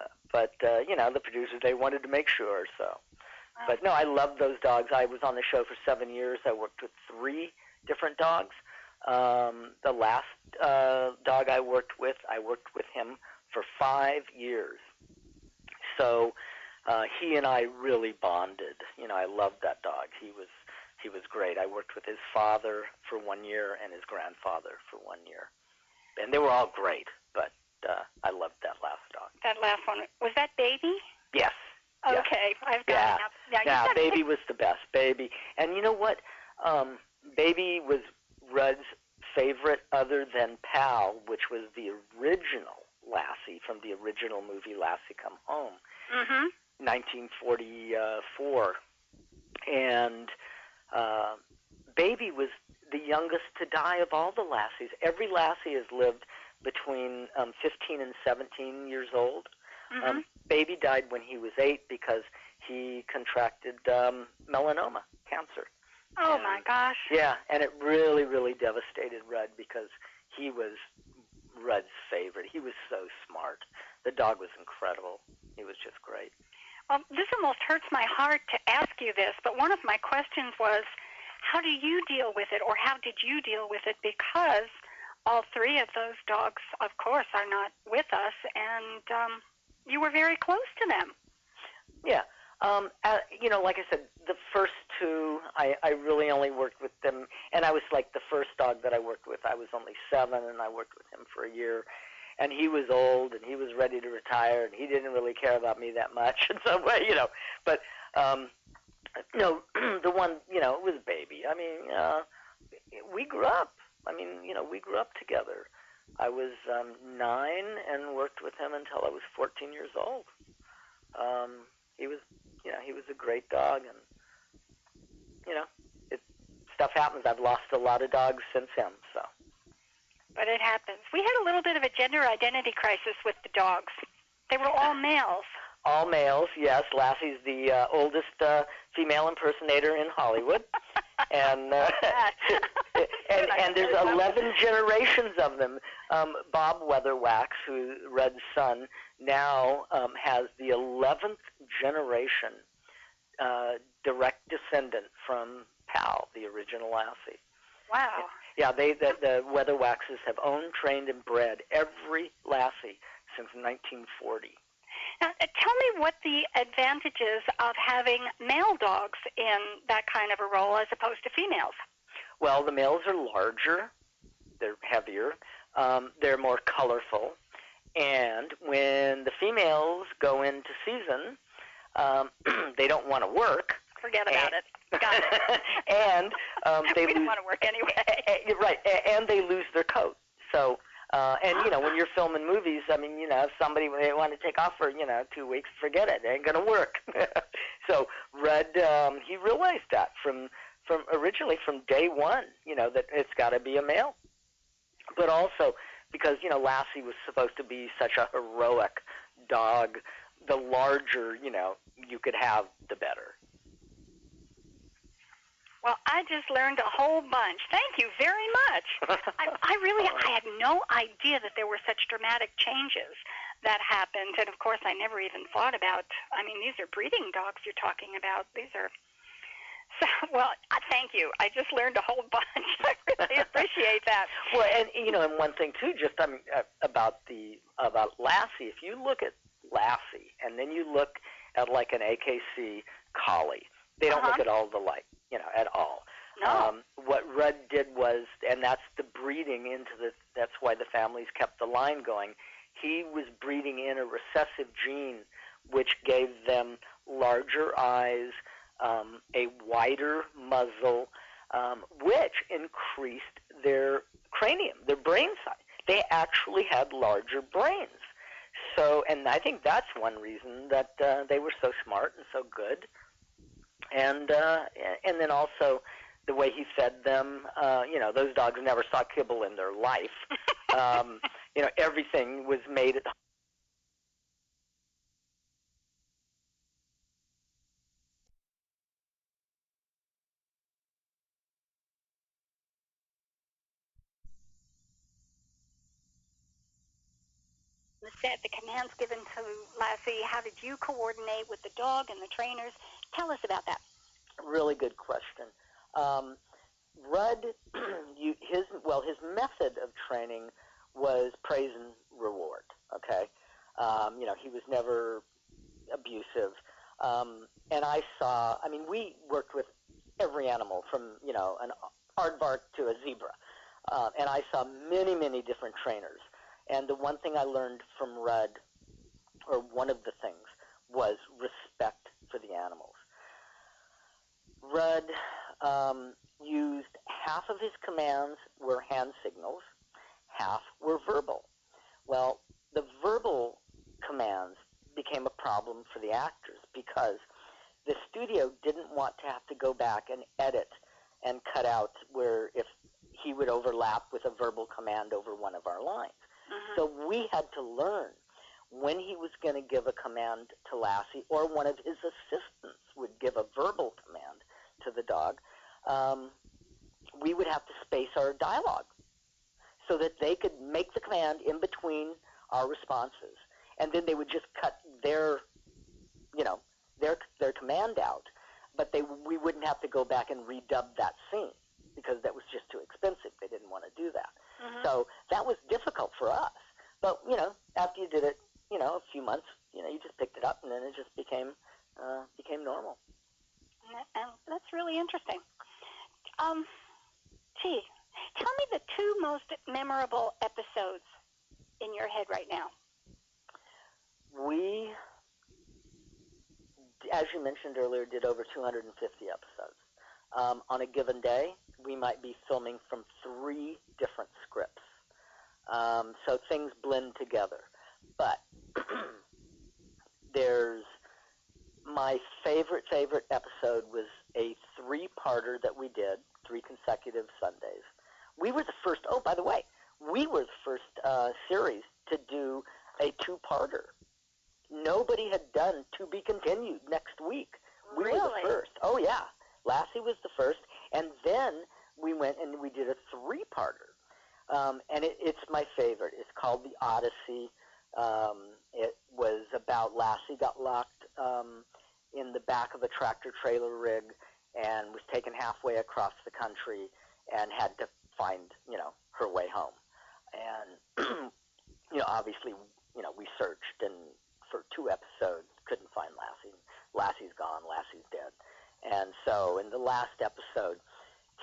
Uh, but uh, you know, the producers they wanted to make sure. So, Wow. but no, I loved those dogs. I was on the show for seven years. I worked with three different dogs. Um, the last uh, dog I worked with, I worked with him for five years. So uh, he and I really bonded. You know, I loved that dog. He was he was great. I worked with his father for one year and his grandfather for one year, and they were all great. But uh, I loved that last dog. That last one was that baby? Yes. Okay, I've got Yeah. it now. Yeah, Baby was the best. Baby, and you know what? Um, Baby was Rudd's favorite, other than Pal, which was the original Lassie from the original movie Lassie Come Home, Mhm. 1944, and uh, Baby was the youngest to die of all the Lassies. Every Lassie has lived between um, 15 and 17 years old. Mhm. Um, baby died when he was eight because he contracted um, melanoma, cancer. oh and- my gosh. Yeah, and it really, really devastated Rudd because he was Rudd's favorite. He was so smart. The dog was incredible. He was just great. Well, this almost hurts my heart to ask you this, but one of my questions was, how do you deal with it, or how did you deal with it? Because all three of those dogs, of course, are not with us, and um, you were very close to them. Yeah. Um, uh, you know, like I said, the first two, I, I really only worked with them, and I was like the first dog that I worked with. I was only seven, and I worked with him for a year, and he was old, and he was ready to retire, and he didn't really care about me that much, and so, well, you know, but um, no, the one, you know, it was baby. I mean, uh, we grew up. I mean, you know, we grew up together. I was um, nine and worked with him until I was 14 years old. Um, he was, you know, he was a great dog, and you know, it stuff happens. I've lost a lot of dogs since him, so But it happens. We had a little bit of a gender identity crisis with the dogs. They were all males. all males. Yes, Lassie's the uh, oldest uh, female impersonator in Hollywood, and uh, and, and there's 11 generations of them. Um, Bob Weatherwax, who Rudd's son, now um, has the 11th generation uh, direct descendant from Pal, the original Lassie. Wow. Yeah, they the, the Weatherwaxes have owned, trained, and bred every Lassie since 1940. Now, uh, tell me what the advantages of having male dogs in that kind of a role as opposed to females. Well, the males are larger, they're heavier, um, they're more colorful, and when the females go into season, um, they don't want to work. Forget about it. Got it. and um, they we lose. want to work anyway. Right, and they lose their coat. So, uh, and you know, when you're filming movies, I mean, you know, if somebody they want to take off for you know two weeks, forget it, it ain't gonna work. so, Rudd, um, he realized that from from originally from day one, you know, that it's got to be a male, but also because you know Lassie was supposed to be such a heroic dog. The larger, you know, you could have, the better. Well, I just learned a whole bunch. Thank you very much. I, I really, I had no idea that there were such dramatic changes that happened, and of course, I never even thought about. I mean, these are breeding dogs you're talking about. These are. So, well, thank you. I just learned a whole bunch. I really appreciate that. Well, and you know, and one thing too, just I mean, uh, about the about Lassie. If you look at Lassie, and then you look at like an AKC collie, they don't Uh-huh. look at all the like, you know, at all. No. Um, what Rudd did was, and that's the breeding into the. That's why the families kept the line going. He was breeding in a recessive gene, which gave them larger eyes, um, a wider muzzle, um, which increased their cranium, their brain size. They actually had larger brains. So, and I think that's one reason that uh, they were so smart and so good and uh, and then also the way he fed them. Uh, you know, those dogs never saw kibble in their life. um, you know, everything was made at the set, the commands given to Lassie, how did you coordinate with the dog and the trainers Tell us about that. Really good question. Um, Rudd, you, his well, his method of training was praise and reward. Okay, um, you know, he was never abusive. Um, and I saw, I mean, we worked with every animal from, you know, an aardvark to a zebra. Uh, and I saw many, many different trainers. And the one thing I learned from Rudd, or one of the things, was respect for the animals. Rudd um, used half of his commands were hand signals, half were verbal. Well, the verbal commands became a problem for the actors because the studio didn't want to have to go back and edit and cut out where if he would overlap with a verbal command over one of our lines. Mm-hmm. So we had to learn when he was going to give a command to Lassie or one of his assistants would give a verbal command to the dog. Um, we would have to space our dialogue so that they could make the command in between our responses and then they would just cut their, you know, their their command out, but they we wouldn't have to go back and redub that scene because that was just too expensive. They didn't want to do that. Mhm. So that was difficult for us. But you know, after you did it, you know, a few months, you know, you just picked it up, and then it just became uh, became normal. And that's really interesting. Um, gee, tell me the two most memorable episodes in your head right now. We, as you mentioned earlier, did over 250 episodes. Um, on a given day, we might be filming from three different scripts. Um, so things blend together. But there's my favorite, favorite episode was a three-parter that we did, three consecutive Sundays. We were the first, oh, by the way, we were the first uh, series to do a two-parter. Nobody had done to be continued next week. We were the first. Oh yeah, Lassie was the first, and then we went and we did a three-parter, um, and it, it's my favorite. It's called The Odyssey. Um, it was about Lassie got locked um, in the back of a tractor trailer rig and was taken halfway across the country and had to find you know her way home, and you know obviously you know we searched and for two episodes couldn't find Lassie. Lassie's gone. Lassie's dead. And so in the last episode,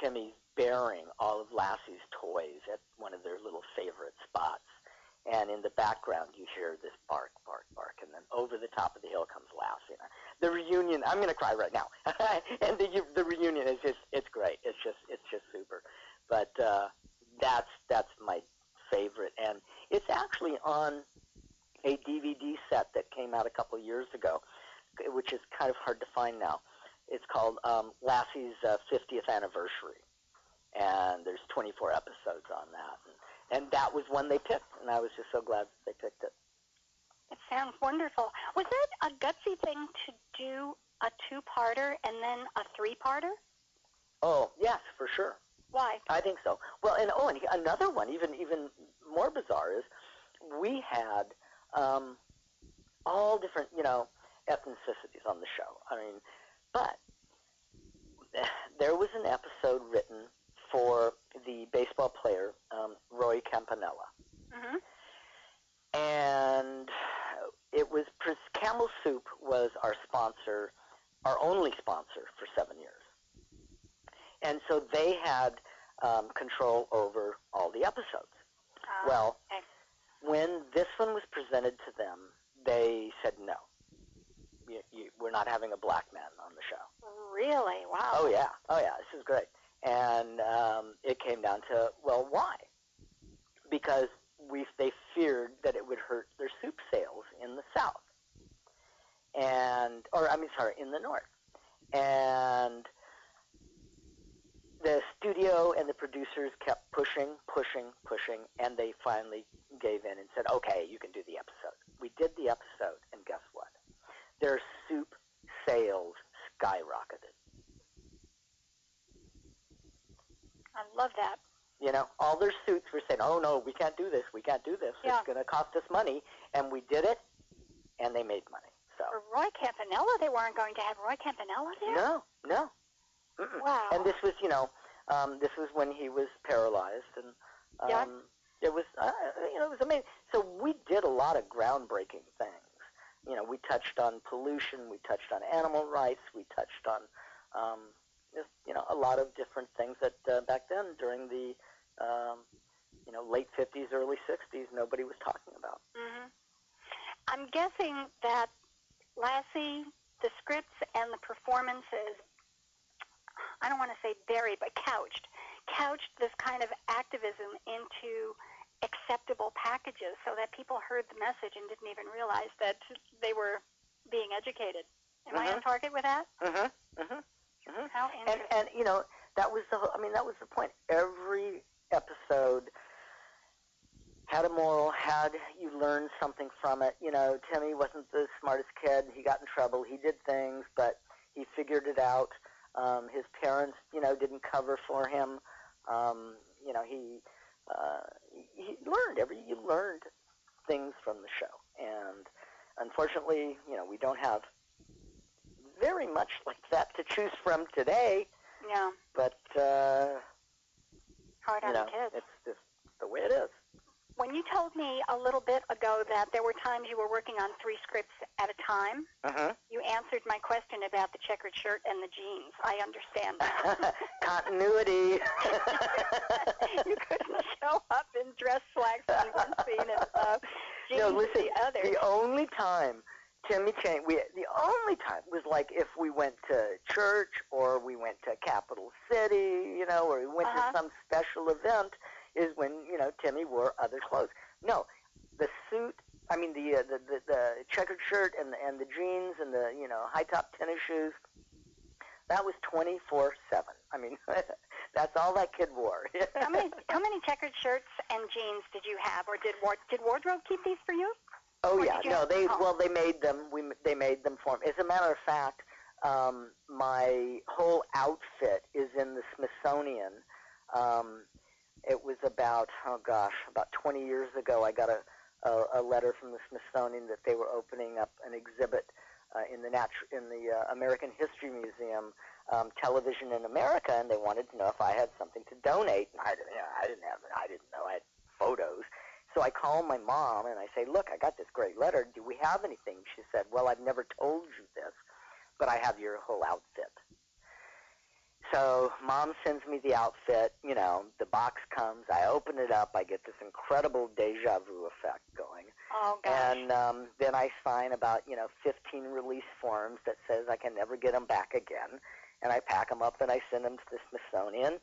Timmy's burying all of Lassie's toys at one of their little favorite spots. And in the background, you hear this bark, bark, bark, and then over the top of the hill comes Lassie. And The reunion, I'm going to cry into acceptable packages so that people heard the message and didn't even realize that they were being educated. Am I on Mhm. target with that? Mm-hmm. Mm-hmm. Mm-hmm. How and and you know that was the whole, I mean that was the point. Every episode had a moral, had you learned something from it. You know, Timmy wasn't the smartest kid. He got in trouble. He did things, but he figured it out. Um, his parents, you know, didn't cover for him. Um, you know, he uh, he learned every you learned things from the show, and unfortunately, you know, we don't have very much like that to choose from today. yeah, But uh, hard you on know, the kids. it's just the way it is. When you told me a little bit ago that there were times you were working on three scripts at a time, uh-huh. you answered my question about the checkered shirt and the jeans. I understand huh. Continuity. you couldn't show up in dress slacks in one scene and uh, jeans no, in listen. the other. The only time Timmy Chang, we the only time was like if we went to church or we went to Capital City, you know, or we went Uh-huh. to some special event, is when you know Timmy wore other clothes. No, the suit. I mean the uh, the, the the checkered shirt and the, and the jeans and the you know high top tennis shoes. That was twenty four seven. I mean, that's all that kid wore. how many how many checkered shirts and jeans did you have, or did Ward, did wardrobe keep these for you? Oh Or yeah, you no, have- they oh. well they made them. We they made them for me. As a matter of fact, um, my whole outfit is in the Smithsonian. Um, it was about oh gosh, about 20 years ago. I got a a, a letter from the Smithsonian that they were opening up an exhibit uh, in the natu- in the uh, American History Museum, um, television in America, and they wanted to know if I had something to donate. And I didn't, you know, I didn't have, I didn't know I had photos. So I call my mom and I say, "Look, I got this great letter. Do we have anything?" She said, "Well, I've never told you this, but I have your whole outfit." So mom sends me the outfit. You know, the box comes. I open it up. I get this incredible deja vu effect going. Oh gosh. And um, then I sign about you know 15 release forms that says I can never get them back again, and I pack them up and I send them to the Smithsonian,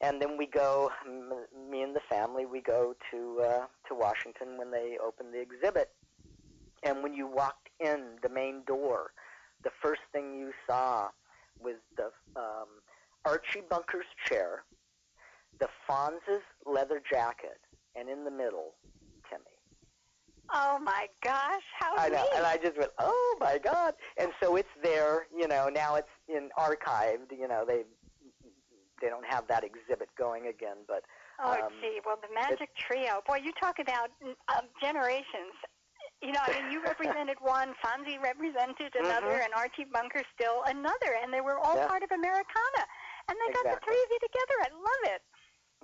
and then we go, m- me and the family, we go to uh, to Washington when they open the exhibit, and when you walked in the main door, the first thing you saw was the um, Archie Bunker's chair, the Fonz's leather jacket, and in the middle, Timmy. oh my gosh, how I know, neat. and I just went, oh my god! And so it's there, you know. Now it's in archived. You know, they they don't have that exhibit going again, but Oh, Um, gee. Well, the Magic Trio. Boy, you talk about um, generations. You know, I mean, you represented one, Fonzie represented another, Mhm. and Archie Bunker still another, and they were all Yeah. part of Americana. And they got the three of you together. I love it.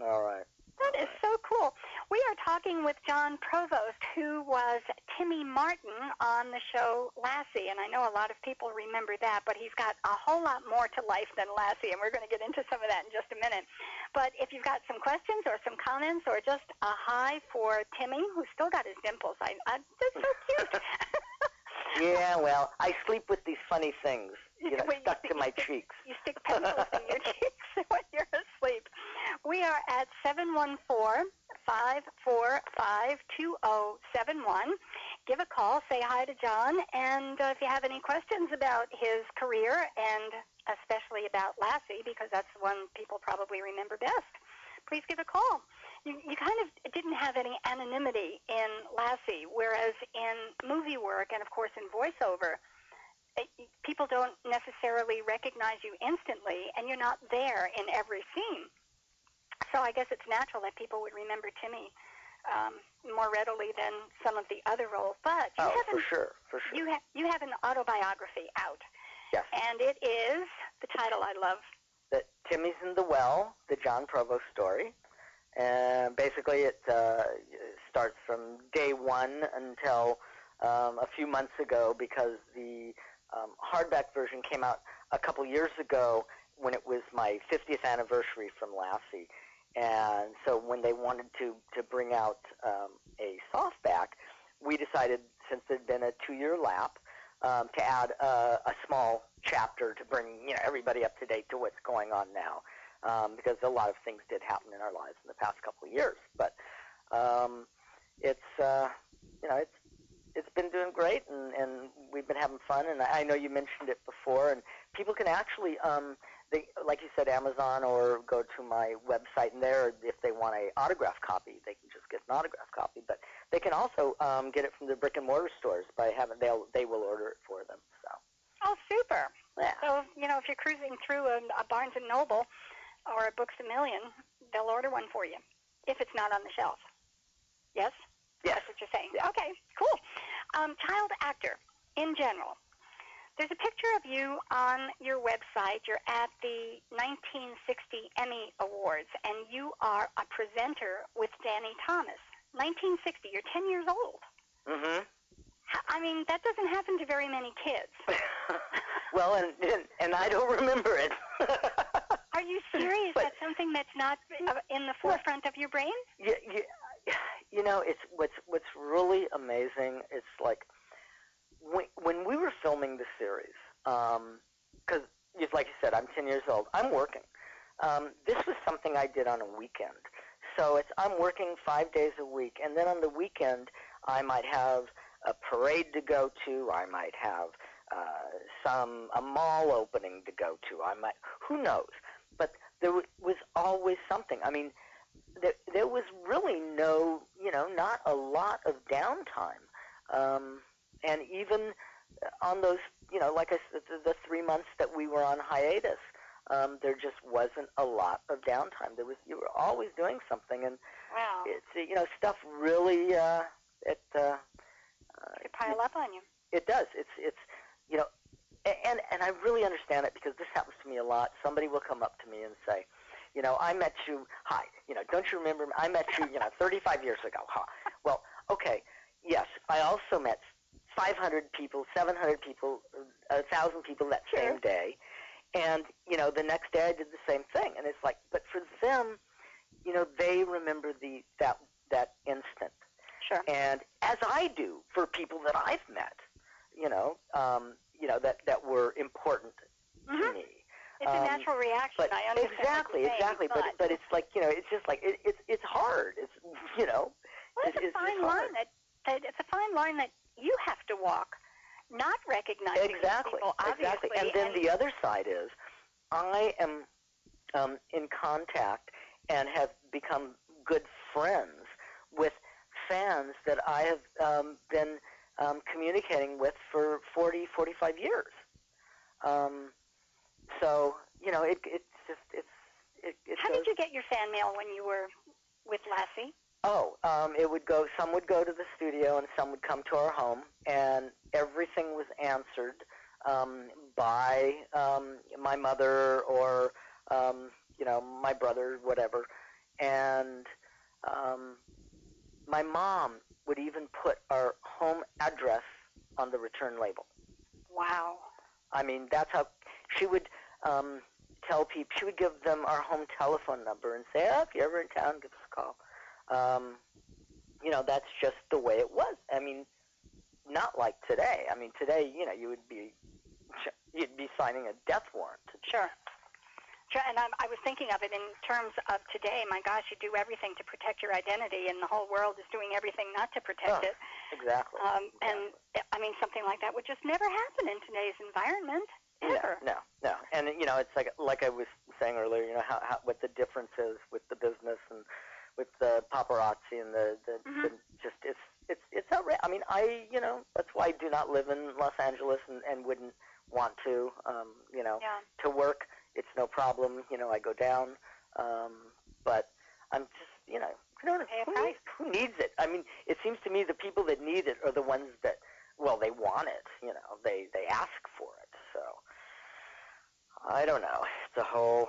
all right. That is so cool. We are talking with Jon Provost, who was Timmy Martin on the show Lassie, and I know a lot of people remember that, but he's got a whole lot more to life than Lassie, and we're going to get into some of that in just a minute. But if you've got some questions or some comments or just a hi for Timmy, who's still got his dimples, I, I that's so cute. Yeah, well, I sleep with these funny things, you know, Wait, stuck you- to my you- cheeks. You stick pencils in your cheeks when you're asleep. We are at 714-545-2071. Give a call, say hi to Jon, and uh, if you have any questions about his career and especially about Lassie, because that's the one people probably remember best, please give a call. You, you kind of didn't have any anonymity in Lassie, whereas in movie work and, of course, in voiceover, it, people don't necessarily recognize you instantly, and you're not there in every scene. So I guess it's natural that people would remember Timmy um, more readily than some of the other roles. But you oh, have for an, sure, for sure. you have you have an autobiography out, yes. and it is the title I love. The Timmy's in the Well, the Jon Provost story. And basically, it uh, starts from day one until um, a few months ago because the um, hardback version came out a couple years ago when it was my 50th anniversary from Lassie. And so when they wanted to, to bring out um, a softback, we decided, since there'd been a two-year lap, um, to add a, a small chapter to bring you know everybody up to date to what's going on now, um, because a lot of things did happen in our lives in the past couple of years. But um, it's uh, you know it's it's been doing great, and, and we've been having fun. And I, I know you mentioned it before, and people can actually um, they like you said Amazon or go to my website, and there if they want a autograph copy, they can just get an autograph copy. But they can also um, get it from the brick and mortar stores by having they'll they will order it for them. So. Oh, super! Yeah. So you know, if you're cruising through a, a Barnes and Noble or a Books a Million, they'll order one for you if it's not on the shelf. Yes. Yes. That's what you're saying. Yeah. Okay, cool. Um, child actor in general. There's a picture of you on your website. You're at the 1960 Emmy Awards, and you are a presenter with Danny Thomas. 1960. You're 10 years old. Mm-hmm. I mean, that doesn't happen to very many kids. well, and, and and I don't remember it. Are you serious? But- That's something that's not uh, in the forefront of your brain? you, you, you know, it's what's what's really amazing. It's like when we were filming the series, because like you said, I'm 10 years old. I'm working. Um, this was something I did on a weekend. So it's I'm working five days a week, and then on the weekend I might have a parade to go to. I might have uh, some a mall opening to go to. I might who knows, but there w- was always something. I mean, there, there was really no, you know, not a lot of downtime. Um, and even on those, you know, like I said, the, the three months that we were on hiatus, um, there just wasn't a lot of downtime. There was, you were always doing something, and Wow. it's, uh, you know, stuff really, uh, it, uh, uh, Could pile up on you. it does. It's it's you know, and and I really understand it because this happens to me a lot. Somebody will come up to me and say, you know, I met you. Hi, you know, don't you remember? me? I met you, you know, 35 years ago. Huh? Well, okay, yes, I also met 500 people, 700 people, a thousand people that Sure. same day, and you know, the next day I did the same thing. And it's like, but for them, you know, they remember the that that instant Sure. and as I do for people that I've met, you know, um, you know that that were important to Mhm. me. It's a Um, natural reaction. But I understand. exactly, what you're saying, exactly. But but it's like you know, it's just like it, it's it's hard. It's you know, well, it's it- a fine it's line that, that it's a fine line that you have to walk, not recognizing exactly, people obviously. exactly. And then the other side is, I am um, in contact and have become good friends with fans that I have um, been um, communicating with for 40, 45 years. Um, so you know, it, it's just it's it, it How goes. did you get your fan mail when you were with Lassie? Oh, um, it would go. Some would go to the studio, and some would come to our home, and everything was answered um, by um, my mother or um, you know my brother, whatever. And um, my mom would even put our home address on the return label. Wow. I mean, that's how she would um, tell people. She would give them our home telephone number and say, "Oh, if you're ever in town, give us a call." Um, you know, that's just the way it was. I mean, not like today. I mean, today, you know, you would be you'd be signing a death warrant. Sure. Sure, and I'm, I was thinking of it in terms of today. My gosh, you do everything to protect your identity, and the whole world is doing everything not to protect Oh, it. Exactly. Um, and. I mean, something like that would just never happen in today's environment, ever. No, no, no. And you know, it's like like I was saying earlier. You know how, how what the difference is with the business and with the paparazzi and the the, Mhm. the just it's it's it's outrageous. I mean, I you know that's why I do not live in Los Angeles and and wouldn't want to. Um, you know, Yeah. to work, it's no problem. You know, I go down. Um, but I'm just, you know, don't know, who, price. who needs it? I mean, it seems to me the people that need it are the ones that, well, they want it. You know, they they ask for it. So I don't know. It's a whole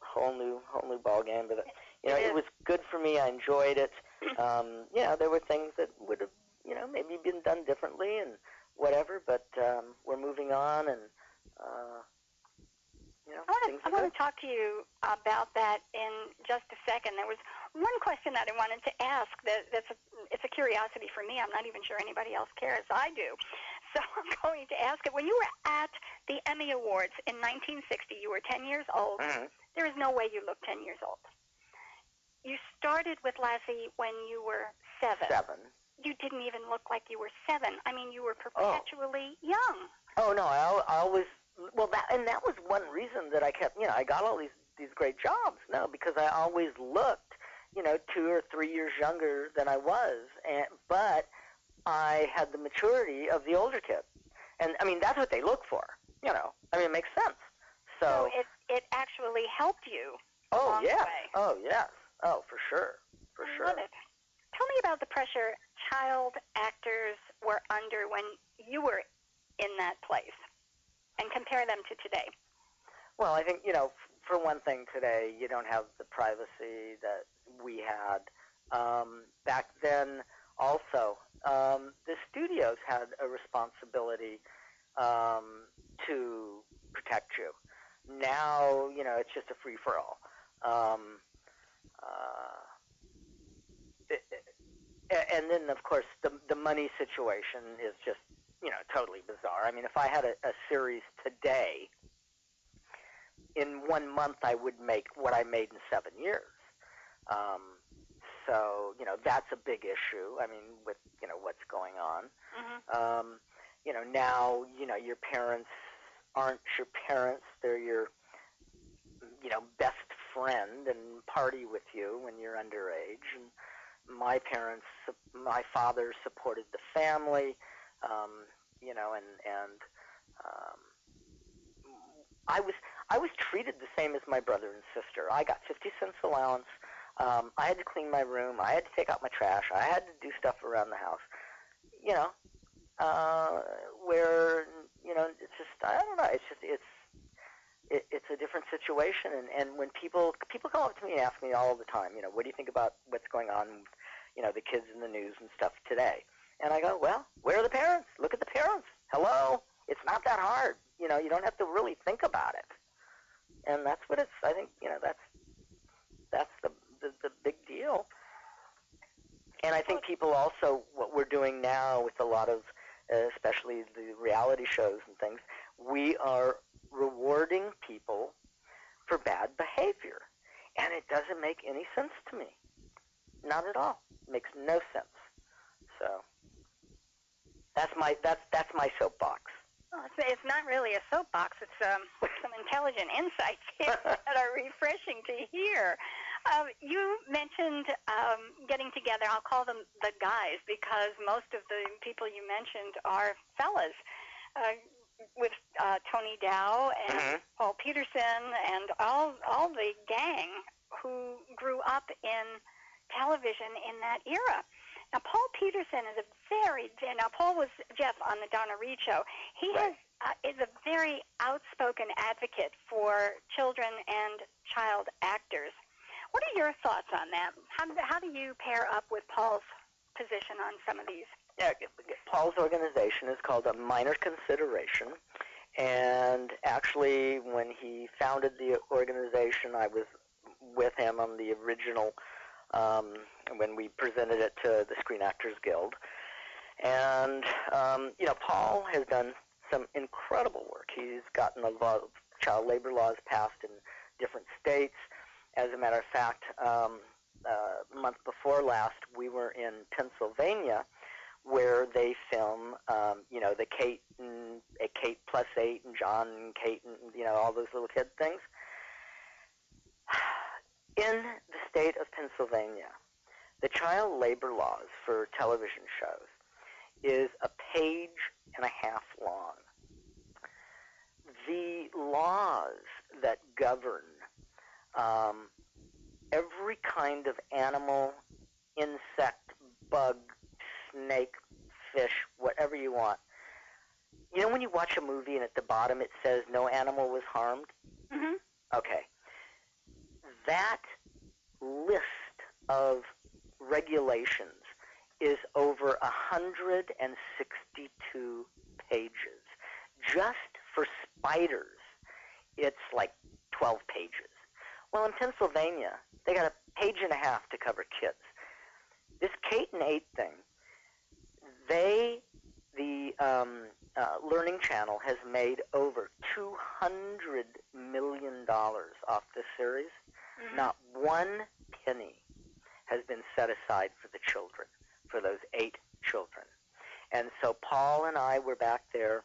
whole new whole new ball game. But you know, It it, was good for me. I enjoyed it. Um, you know, there were things that would have, you know, maybe been done differently and whatever. But um, we're moving on, and uh, you know, I want to I want to talk to you about that in just a second. There was one question that I wanted to ask that that's a, it's a curiosity for me. I'm not even sure anybody else cares. I do. So I'm going to ask it. When you were at the Emmy Awards in 1960, you were 10 years old. Mhm. There is no way you look 10 years old. You started with Lassie when you were seven. Seven. You didn't even look like you were seven. I mean, you were Oh. perpetually young. Oh no, I, al- I always well that and that was one reason that I kept you know I got all these these great jobs. No, because I always looked you know two or three years younger than I was, and but I had the maturity of the older kid, and I mean that's what they look for. You know, I mean it makes sense. So, it it actually helped you. oh yes, oh yes, oh for sure, for I sure. love it. Tell me about the pressure child actors were under when you were in that place, and compare them to today. Well, I think you know, for one thing, today you don't have the privacy that we had um, back then. Also, um, the studios had a responsibility um, to protect you. Now, you know, it's just a free for all. Um, it- it- a- and then, of course, the the money situation is just you know totally bizarre. I mean, if I had a, a series today in one month I would make what I made in seven years. Um, so you know that's a big issue. I mean, with you know what's going on. Mm-hmm. Um, you know now you know your parents aren't your parents; they're your you know best friend and party with you when you're underage. And my parents, my father supported the family. Um, you know, and and um, I was I was treated the same as my brother and sister. I got 50 cents allowance. Um, I had to clean my room. I had to take out my trash. I had to do stuff around the house. You know, uh, where you know it's just I don't know. It's just it's it, it's a different situation. And and when people people come up to me and ask me all the time, you know, what do you think about what's going on? You know, the kids in the news and stuff today. And I go, well, where are the parents? Look at the parents. Hello, it's not that hard. You know, you don't have to really think about it. And that's what it's. I think you know that's that's the the, the big deal. And I think people also what we're doing now with a lot of, uh, especially the reality shows and things, we are rewarding people for bad behavior, and it doesn't make any sense to me. Not at all. makes no sense. So that's my that's that's my soapbox. Well, it's, not really a soapbox. It's um, some intelligent insights that are refreshing to hear. Um, you mentioned um, getting together. I'll call them the guys because most of the people you mentioned are fellas. Uh, with uh, Tony Dow and Mhm. Paul Petersen and all all the gang who grew up in television in that era. Now, Paul Petersen is a very now. Paul was Jeff on the Donna Reed show. He Right. has uh, is a very outspoken advocate for children and child actors. What are your thoughts on that? How how do you pair up with Paul's position on some of these? Yeah, Paul's organization is called a minor consideration, and actually, when he founded the organization, I was with him on the original um, when we presented it to the Screen Actors Guild. And um, you know, Paul has done some incredible work. He's gotten a lot of child labor laws passed in different states. As a matter of fact, um, uh, month before last, we were in Pennsylvania where they film, um, you know, the Kate and uh, Kate plus eight and John and Kate and you know all those little kid things. In the state of Pennsylvania, the child labor laws for television shows is a page and a half long. The laws that govern um, every kind of animal, insect, bug, snake, fish, whatever you want. You know when you watch a movie and at the bottom it says no animal was harmed? Mhm. Okay. That list of regulations is over 162 pages. Just for spiders, it's like 12 pages. Well, in Pennsylvania, they got a page and a half to cover kids. This Kate and Eight thing, they, the um, uh, Learning Channel, has made over $200 million off this series. Mhm. Not one penny has been set aside for the children, for those eight children. And so Paul and I were back there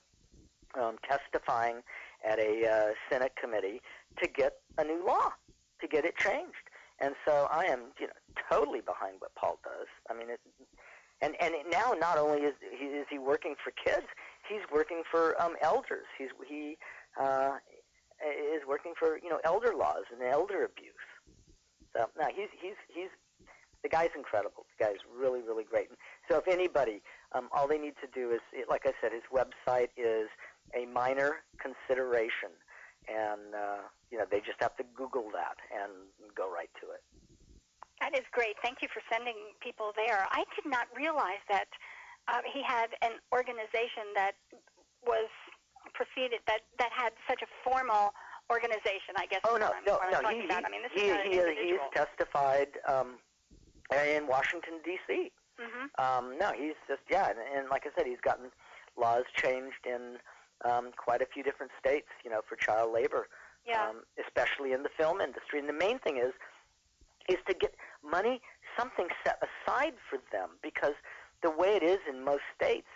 um, testifying at a uh, Senate committee to get a new law, to get it changed. And so I am, you know, totally behind what Paul does. I mean, it, and and now not only is he, is he working for kids, he's working for um, elders. He's he uh, is working for you know elder laws and elder abuse. So no, he's he's he's the guy's incredible. The guy's really really great. So if anybody, um, all they need to do is, like I said, his website is a minor consideration, and uh, you know they just have to Google that and go right to it. That is great. Thank you for sending people there. I did not realize that uh, he had an organization that was proceeded that that had such a formal organization. I guess. Oh no, I'm, no, no. talking He. I mean, this he, is he, he, he's testified um, in Washington D.C. hmm Um, no, he's just yeah, and, and like I said, he's gotten laws changed in um, quite a few different states, you know, for child labor, Yeah. um, especially in the film industry. And the main thing is is to get money, something set aside for them, because the way it is in most states,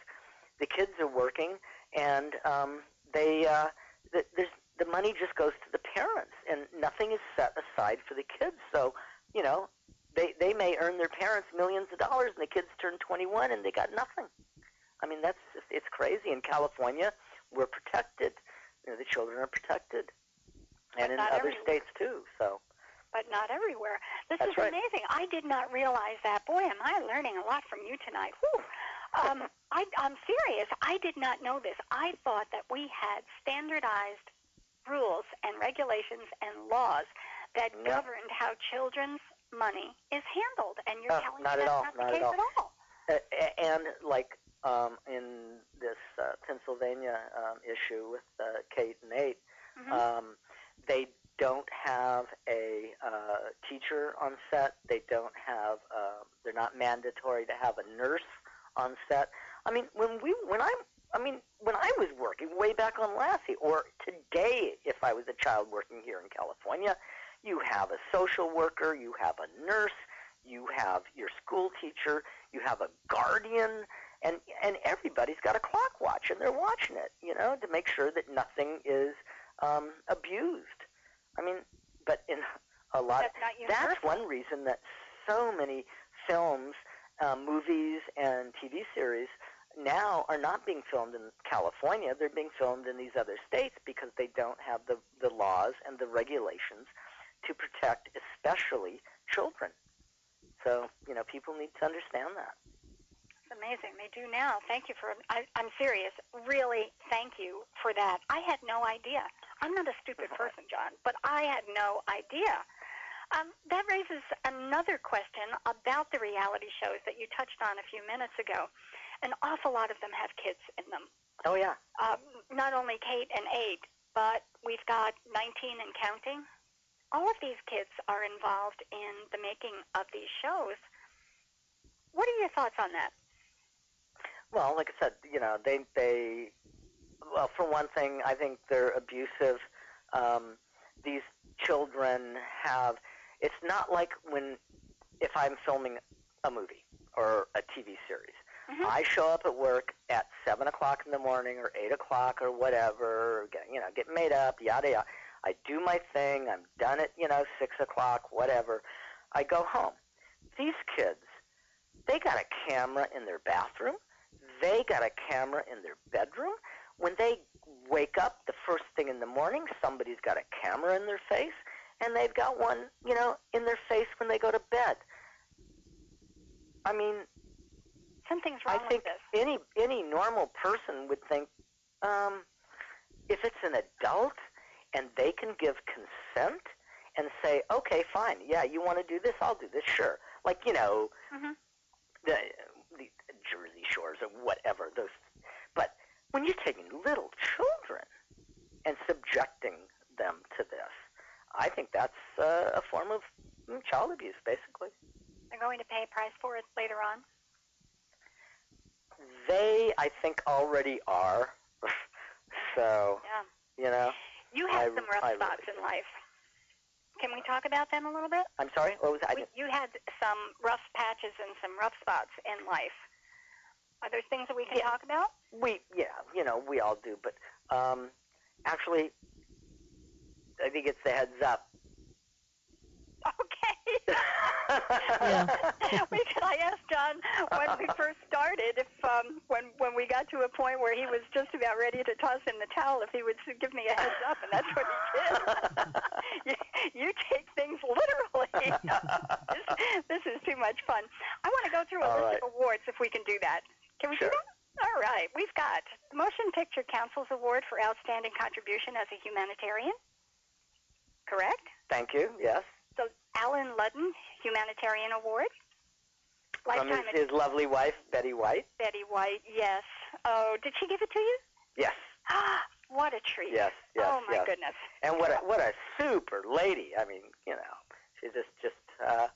the kids are working, and um, they uh, the, there's the money just goes to the parents, and nothing is set aside for the kids. So, you know, they they may earn their parents millions of dollars, and the kids turn 21 and they got nothing. I mean, that's just, it's crazy. In California, we're protected. You know, the children are protected, But and in other states too. So, but not everywhere. This That's is right. amazing. I did not realize that. Boy, am I learning a lot from you tonight. Whew. Um, I, I'm serious. I did not know this. I thought that we had standardized rules and regulations and laws that No. governed how children's money is handled, and you're Oh, telling not me that's all, not not the at case all. at all. Uh, and like um, in this uh, Pennsylvania um, issue with uh, Kate and Nate, Mhm. um, they don't have a uh, teacher on set. They don't have. Uh, they're not mandatory to have a nurse on set. I mean, when we, when I, I mean, when I was working way back on Lassie, or today, if I was a child working here in California, you have a social worker, you have a nurse, you have your school teacher, you have a guardian, and and everybody's got a clock watch, and they're watching it, you know, to make sure that nothing is um, abused. I mean, but in a lot, That's not universal. that's one reason that so many films, um, movies, and TV series now are not being filmed in California. They're being filmed in these other states because they don't have the, the laws and the regulations to protect especially children. So, you know, people need to understand that. It's amazing. They do now. Thank you for. I, I'm serious. Really, thank you for that. I had no idea. I'm not a stupid person, Jon, but I had no idea. Um, that raises another question about the reality shows that you touched on a few minutes ago. An awful lot of them have kids in them. Oh, yeah. Um, not only Kate and Eight, but we've got 19 and counting. All of these kids are involved in the making of these shows. What are your thoughts on that? Well, like I said, you know, they they well, for one thing, I think they're abusive. Um, these children have. It's not like when if I'm filming a movie or a TV series. Mhm. I show up at work at seven o'clock in the morning or eight o'clock or whatever. Get, you know, get made up, yada yada. I do my thing. I'm done at you know six o'clock, whatever. I go home. These kids, they got a camera in their bathroom. They got a camera in their bedroom. When they wake up the first thing in the morning, somebody's got a camera in their face. and they've got one, you know, in their face when they go to bed. I mean, Something's wrong I think with this. any any normal person would think, um, if it's an adult and they can give consent and say, okay, fine, yeah, you want to do this, I'll do this, sure. Like you know, Mhm. the the Jersey Shores or whatever those. But when you're taking little children and subjecting them to this, I think that's uh, a form of mm, child abuse, basically. They're going to pay a price for it later on. They, I think, already are. so Yeah. you know, You have I- some rough I really spots in do. life. Can we talk about them a little bit? I'm sorry. What was that? You had some rough patches and some rough spots in life. Are there things that we can Yeah. talk about? we, yeah, you know, we all do. But um, actually, I think it's the heads up. Okay. Yeah. because I asked Jon when we first started if um, when when we got to a point where he was just about ready to toss in the towel, if he would give me a heads up, and that's what he did. you, you take things literally. this, this is too much fun. I want to go through a All list right. of awards if we can do that. Can we Sure. do that? All right. We've got the Motion Picture Council's Award for Outstanding Contribution as a Humanitarian. Correct? Thank you. Yes. the Allen Ludden Humanitarian Award. From Lifetime his, his lovely wife, Betty White. Betty White, yes. Oh, did she give it to you? Yes. Ah, what a treat. Yes. Yes. oh my yes. goodness. And what a what a super lady. I mean, you know, she's just just uh,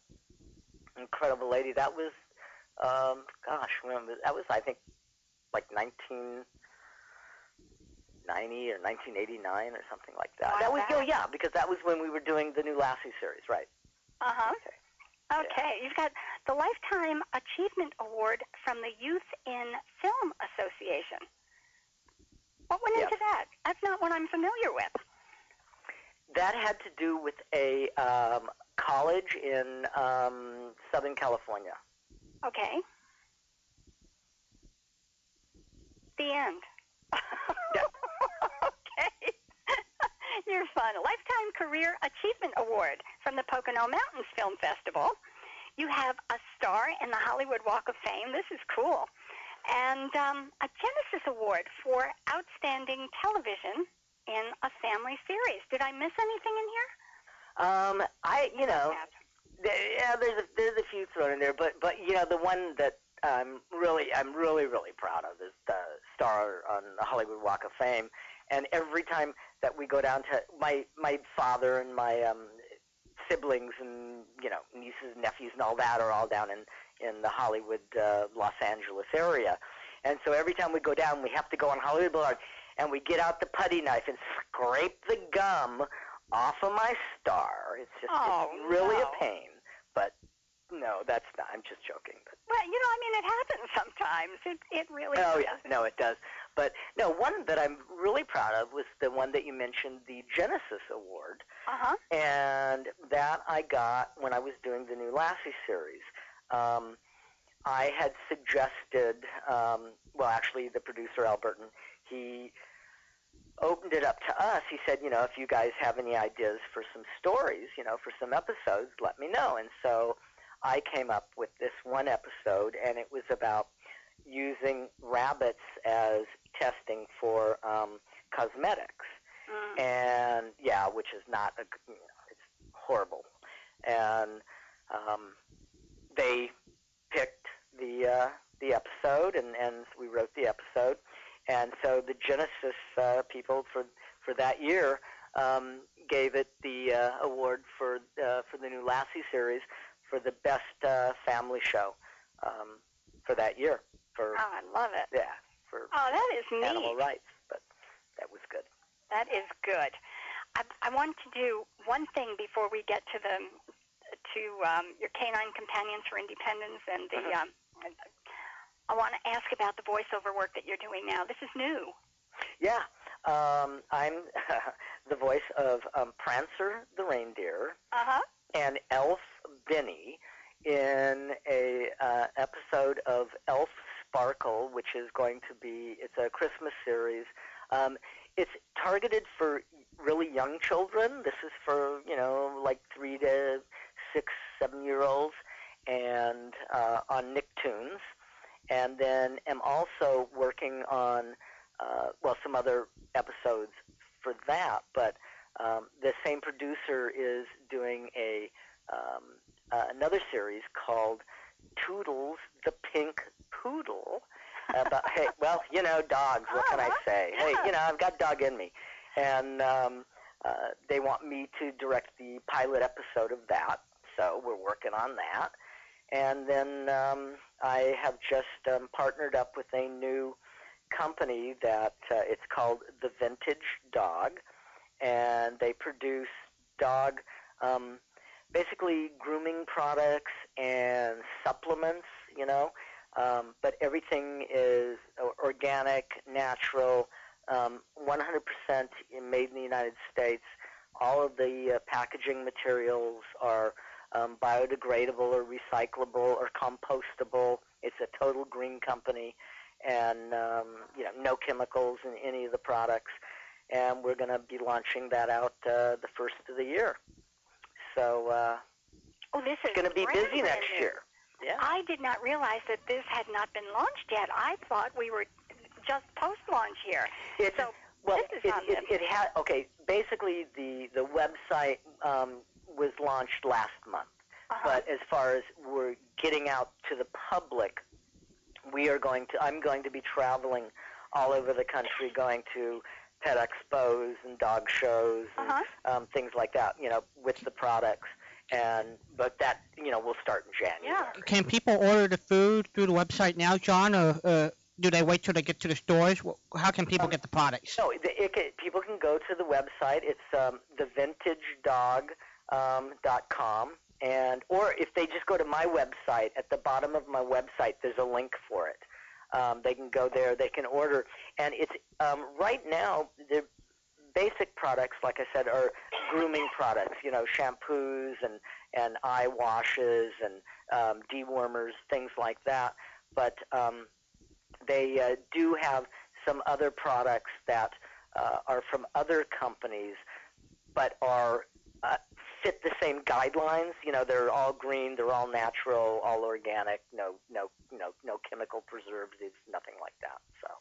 incredible lady. That was, um, gosh, when was, that was I think like 1990 or 1989 or something like that. Wow, that was that- oh yeah, because that was when we were doing the new Lassie series, right? Uh-huh. Okay. Okay, you've got the Lifetime Achievement Award from the Youth in Film Association. What went Yes. into that? That's not what I'm familiar with. That had to do with a um, college in um, Southern California. Okay. The end. okay. You're fun. Lifetime Career Achievement Award from the Pocono Mountains Film Festival. You have a star in the Hollywood Walk of Fame. This is cool. And um, a Genesis Award for Outstanding Television in a Family Series. Did I miss anything in here? Um, I, you know, Yeah, there's a, there's a few thrown in there, but but you know the one that I'm really I'm really really proud of is the star on the Hollywood Walk of Fame, and every time that we go down to my my father and my um, siblings and you know nieces and nephews and all that are all down in in the Hollywood uh, Los Angeles area, and so every time we go down we have to go on Hollywood Boulevard and we get out the putty knife and scrape the gum off of my star. It's just Oh, it's really no. a pain. No, that's not. I'm just joking. But Well, you know, I mean, it happens sometimes. It it really. oh does. yeah, no, it does. But no, one that I'm really proud of was the one that you mentioned, the Genesis Award, Uh huh. and that I got when I was doing the new Lassie series. Um, I had suggested, um, well, actually, the producer Al Burton, he opened it up to us. He said, you know, if you guys have any ideas for some stories, you know, for some episodes, let me know. And so I came up with this one episode, and it was about using rabbits as testing for um, cosmetics Mm. and yeah, which is not a, g- you know, it's horrible. And um, they picked the uh, the episode, and and we wrote the episode, and so the Genesis uh, people for for that year um, gave it the uh, award for uh, for the new Lassie series for the best uh, family show um, for that year for Oh, I love it. yeah for Oh, that is neat. animal rights, but that was good. That is good. I, I want to do one thing before we get to the to um, your canine companions for independence and the. Mhm. Um, I want to ask about the voiceover work that you're doing now. This is new. Yeah, um, I'm the voice of um, Prancer the reindeer Uh huh. And Elf Benny in a uh, episode of Elf Sparkle, which is going to be it's a Christmas series. Um, it's targeted for really young children. This is for you know like three to six, seven year olds, and uh, on Nicktoons, and then am also working on uh, well some other episodes for that. But um, the same producer is doing a um, uh, another series called Toodles the Pink Poodle. About hey, well, you know, dogs. What can I say? Hey, you know, I've got dog in me, and um, uh, they want me to direct the pilot episode of that. So we're working on that, and then um, I have just um, partnered up with a new company that uh, it's called The Vintage Dog, and they produce dog, um, basically grooming products and supplements. You know, um, but everything is organic, natural, um, 100% made in the United States. All of the uh, packaging materials are um, biodegradable or recyclable or compostable. It's a total green company, and um, you know no chemicals in any of the products. And we're going to be launching that out uh, the first of the year. So uh, Oh, this is it's going to be busy next new. year. Yeah. I did not realize that this had not been launched yet. I thought we were just post-launch here. It's, So well, this is it, it, it had okay. Basically, the the website um, was launched last month, Uh-huh. but as far as we're getting out to the public, we are going to. I'm going to be traveling all over the country, going to pet expos and dog shows and Uh-huh. um, things like that. You know, with the products, and but that you know will start in January. Yeah. Can people order the food through the website now, Jon, or uh, do they wait till they get to the stores? How can people Um, get the products? No, it, it, can- people can go to the website. It's um, thevintagedog.com, dot com, and or if they just go to my website, at the bottom of my website, there's a link for it. Um, they can go there. They can order, and it's um, right now the basic products, like I said, are grooming products. You know, shampoos and and eye washes and um, dewormers, things like that. But um, they uh, do have some other products that uh, are from other companies, but are uh, fit the same guidelines. You know, they're all green, they're all natural, all organic, no, no, no, no chemical preservatives, nothing like that. So,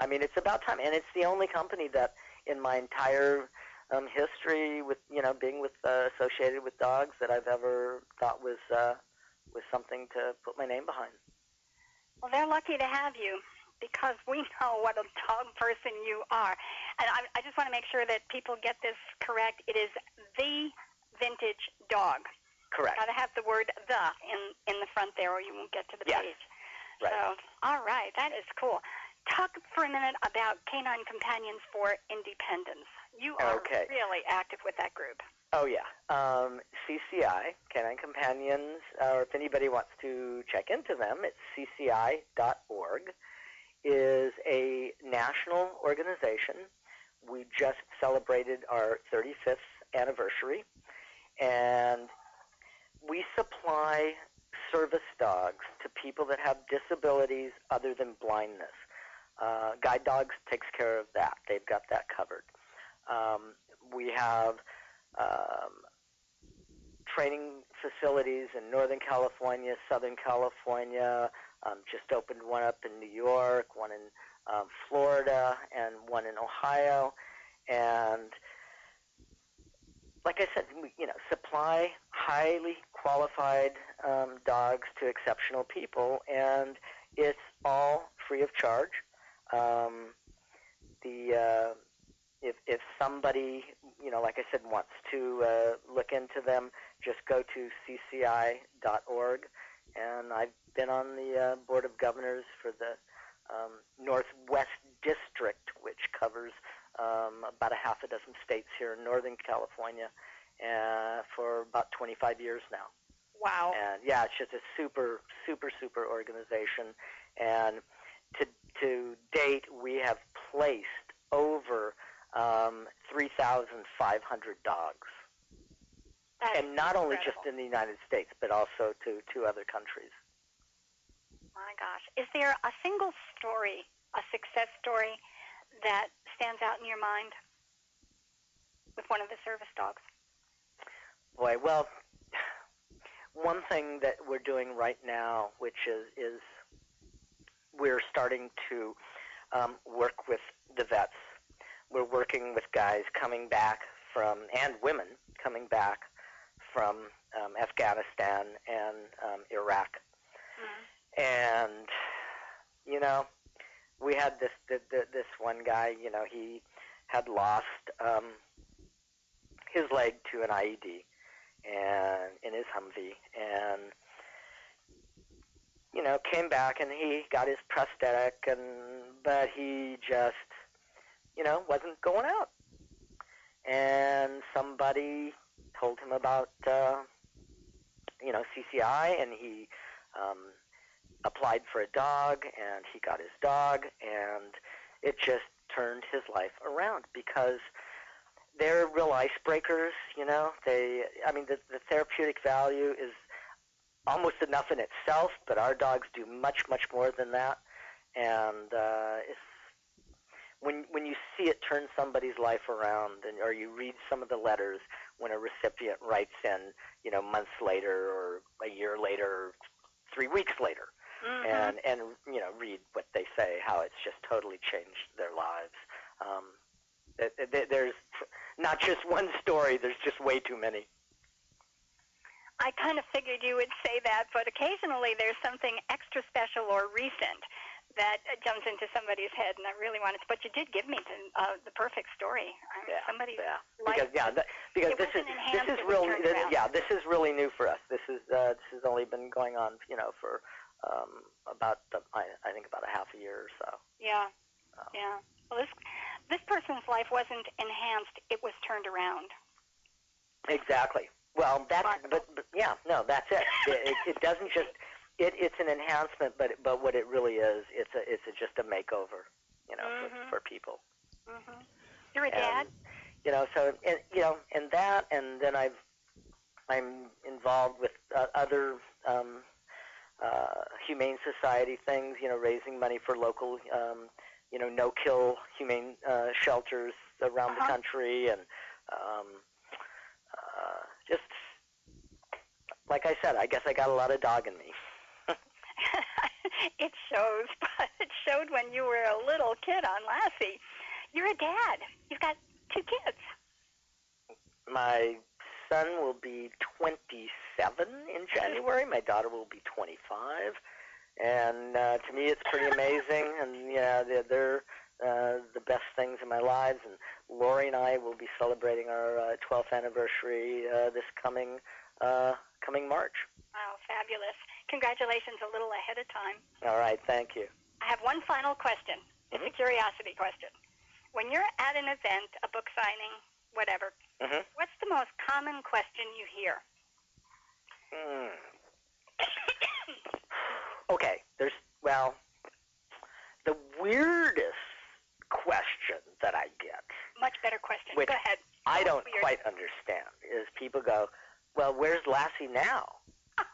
I mean, it's about time, and it's the only company that, in my entire um, history with you know being with uh, associated with dogs, that I've ever thought was uh, was something to put my name behind. Well, they're lucky to have you because we know what a dog person you are. And I, I just want to make sure that people get this correct. It is the vintage dog. Correct. Got to have the word the in in the front there, or you won't get to the Yes. page. Right. So, all right, that is cool. Talk for a minute about Canine Companions for Independence. You are Okay. really active with that group. Oh yeah, um, CCI Canine Companions, uh, or if anybody wants to check into them, it's cci.org. Is a national organization. We just celebrated our 35th anniversary, and we supply service dogs to people that have disabilities other than blindness. Uh, Guide Dogs takes care of that. They've got that covered. Um, we have um, training facilities in Northern California, Southern California. Um, just opened one up in New York, one in um, Florida, and one in Ohio. And like I said, you know, supply highly qualified um, dogs to exceptional people, and it's all free of charge. Um, the uh, if if somebody you know, like I said, wants to uh, look into them, just go to cci.org. And I've been on the uh, board of governors for the um, Northwest District, which covers um, about a half a dozen states here in Northern California, uh, for about 25 years now. Wow. And yeah, it's just a super, super, super organization. And to to date, we have placed over um, 3,500 dogs, That and not only just in the United States, but also to to other countries. My gosh. Is there a single story, a success story, that stands out in your mind? with one of the service dogs? Boy, well, one thing that we're doing right now, which is is we're starting to um, work with the vets. We're working with guys coming back from and women coming back from um, Afghanistan and um, Iraq, Mm. and you know, we had this th- th- this one guy. You know, he had lost um, his leg to an IED, and in his Humvee, and you know, came back and he got his prosthetic, and but he just, you know, wasn't going out, and somebody told him about, uh, you know, CCI, and he um, applied for a dog, and he got his dog, and it just turned his life around because they're real icebreakers. You know, they. I mean, the, the therapeutic value is almost enough in itself, but our dogs do much, much more than that. And uh, it's, when when you see it turn somebody's life around, and or you read some of the letters when a recipient writes in, you know, months later or a year later, or three weeks later, Mhm. and and you know read what they say, how it's just totally changed their lives. Um, there's not just one story. There's just way too many. I kind of figured you would say that, but occasionally there's something extra special or recent that uh, jumps into somebody's head, and I really wanted to. But you did give me the, uh, the perfect story. I mean, Yeah, somebody's yeah. Because yeah, that, because this is this is it was real. this- yeah, this is really new for us. This is uh, this has only been going on, you know, for um, about uh, I, I think about a half a year or so. Yeah, Oh. yeah. Well, this this person's life wasn't enhanced; it was turned around. Exactly. Well, that's but, but yeah, no, that's it. It, it, it doesn't just it, it's an enhancement, but but what it really is, it's a it's a, just a makeover, you know, Mhm. for, for people. hmm You're a And, dad. You know, so and, you know, and that, and then I've I'm involved with uh, other um, uh, humane society things. You know, raising money for local, um, you know, no-kill humane uh, shelters around the Uh-huh. country, and um, uh, just like I said, I guess I got a lot of dog in me. it shows, but it showed when you were a little kid on Lassie. You're a dad. You've got two kids. My son will be 27 in January. My daughter will be 25. And uh, to me, it's pretty amazing. And yeah, they're, they're uh, the best things in my lives. And Lori and I will be celebrating our uh, 12th anniversary uh, this coming uh, coming March. Wow, fabulous. Congratulations a little ahead of time. All right, thank you. I have one final question. It's a curiosity question. When you're at an event, a book signing, whatever, hmm what's the most common question you hear? Okay, there's well, the weirdest question that I get, Much better question. Which Go ahead. I don't weird? quite understand, is people go, "Well, where's Lassie now?"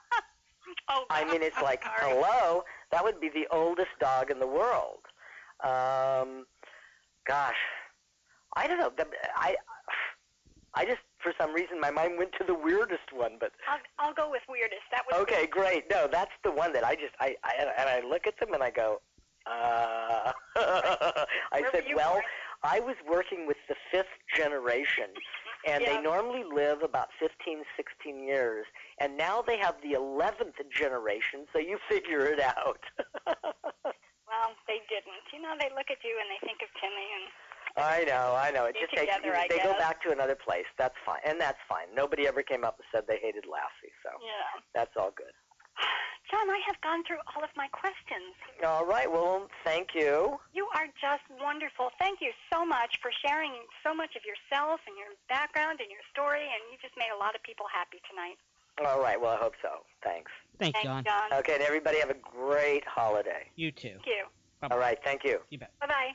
Oh, I mean, it's I'm like, sorry. hello, that would be the oldest dog in the world. Um, gosh, I don't know. I, I just for some reason my mind went to the weirdest one, but I'll, I'll go with weirdest. That was okay, great. No, that's the one that I just I, I and I look at them and I go, uh, I Where said, well, born? I was working with the fifth generation, and Yeah. they normally live about 15, 16 years, and now they have the 11th generation, so you figure it out. Well, they didn't. You know, they look at you and they think of Timmy, and I know, I know. It Be just takes together, I they go guess. back to another place. That's fine, and that's fine. Nobody ever came up and said they hated Lassie, so yeah. that's all good. Jon, I have gone through all of my questions. All right, well, thank you. You are just wonderful. Thank you so much for sharing so much of yourself and your background and your story, and you just made a lot of people happy tonight. All right, well, I hope so. Thanks. Thanks, Thanks, Jon. Jon. Okay, and everybody have a great holiday. You too. Thank you. Bye-bye. All right, thank you. You bet. Bye-bye.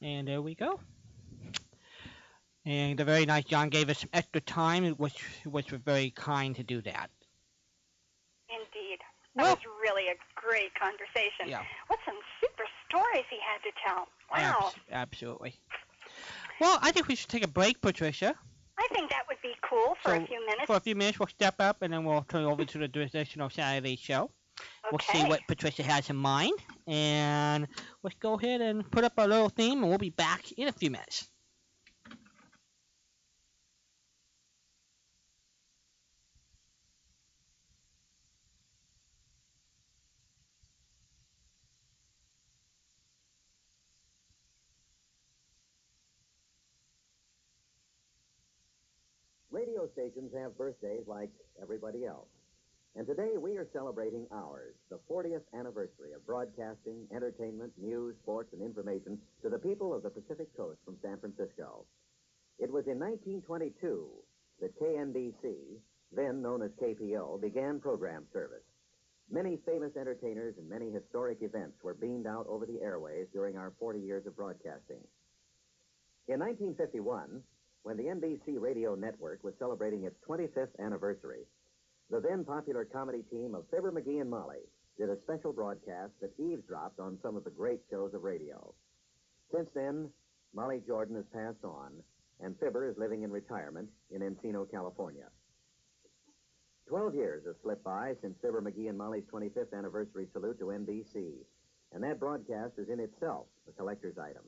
And there we go. And the very nice Jon gave us some extra time, which which was very kind to do that. Indeed. That Well- was really a great conversation. Yeah. What some super stories he had to tell. Wow. Abs- absolutely. Well, I think we should take a break, Patricia. I think that would be cool for So, a few minutes. For a few minutes, we'll step up and then we'll turn over to the traditional Saturday show. We'll okay. see what Patricia has in mind. And let's go ahead and put up our little theme, and we'll be back in a few minutes. Radio stations have birthdays like everybody else. And today we are celebrating ours, the 40th anniversary of broadcasting, entertainment, news, sports, and information to the people of the Pacific Coast from San Francisco. It was in 1922 that KNBC, then known as KPO, began program service. Many famous entertainers and many historic events were beamed out over the airways during our 40 years of broadcasting. In 1951, when the NBC radio network was celebrating its 25th anniversary, the then popular comedy team of Fibber McGee and Molly did a special broadcast that eavesdropped on some of the great shows of radio. Since then, Molly Jordan has passed on, and Fibber is living in retirement in Encino, California. Twelve years have slipped by since Fibber McGee and Molly's 25th anniversary salute to NBC, and that broadcast is in itself a collector's item.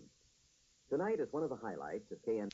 Tonight is one of the highlights of KN.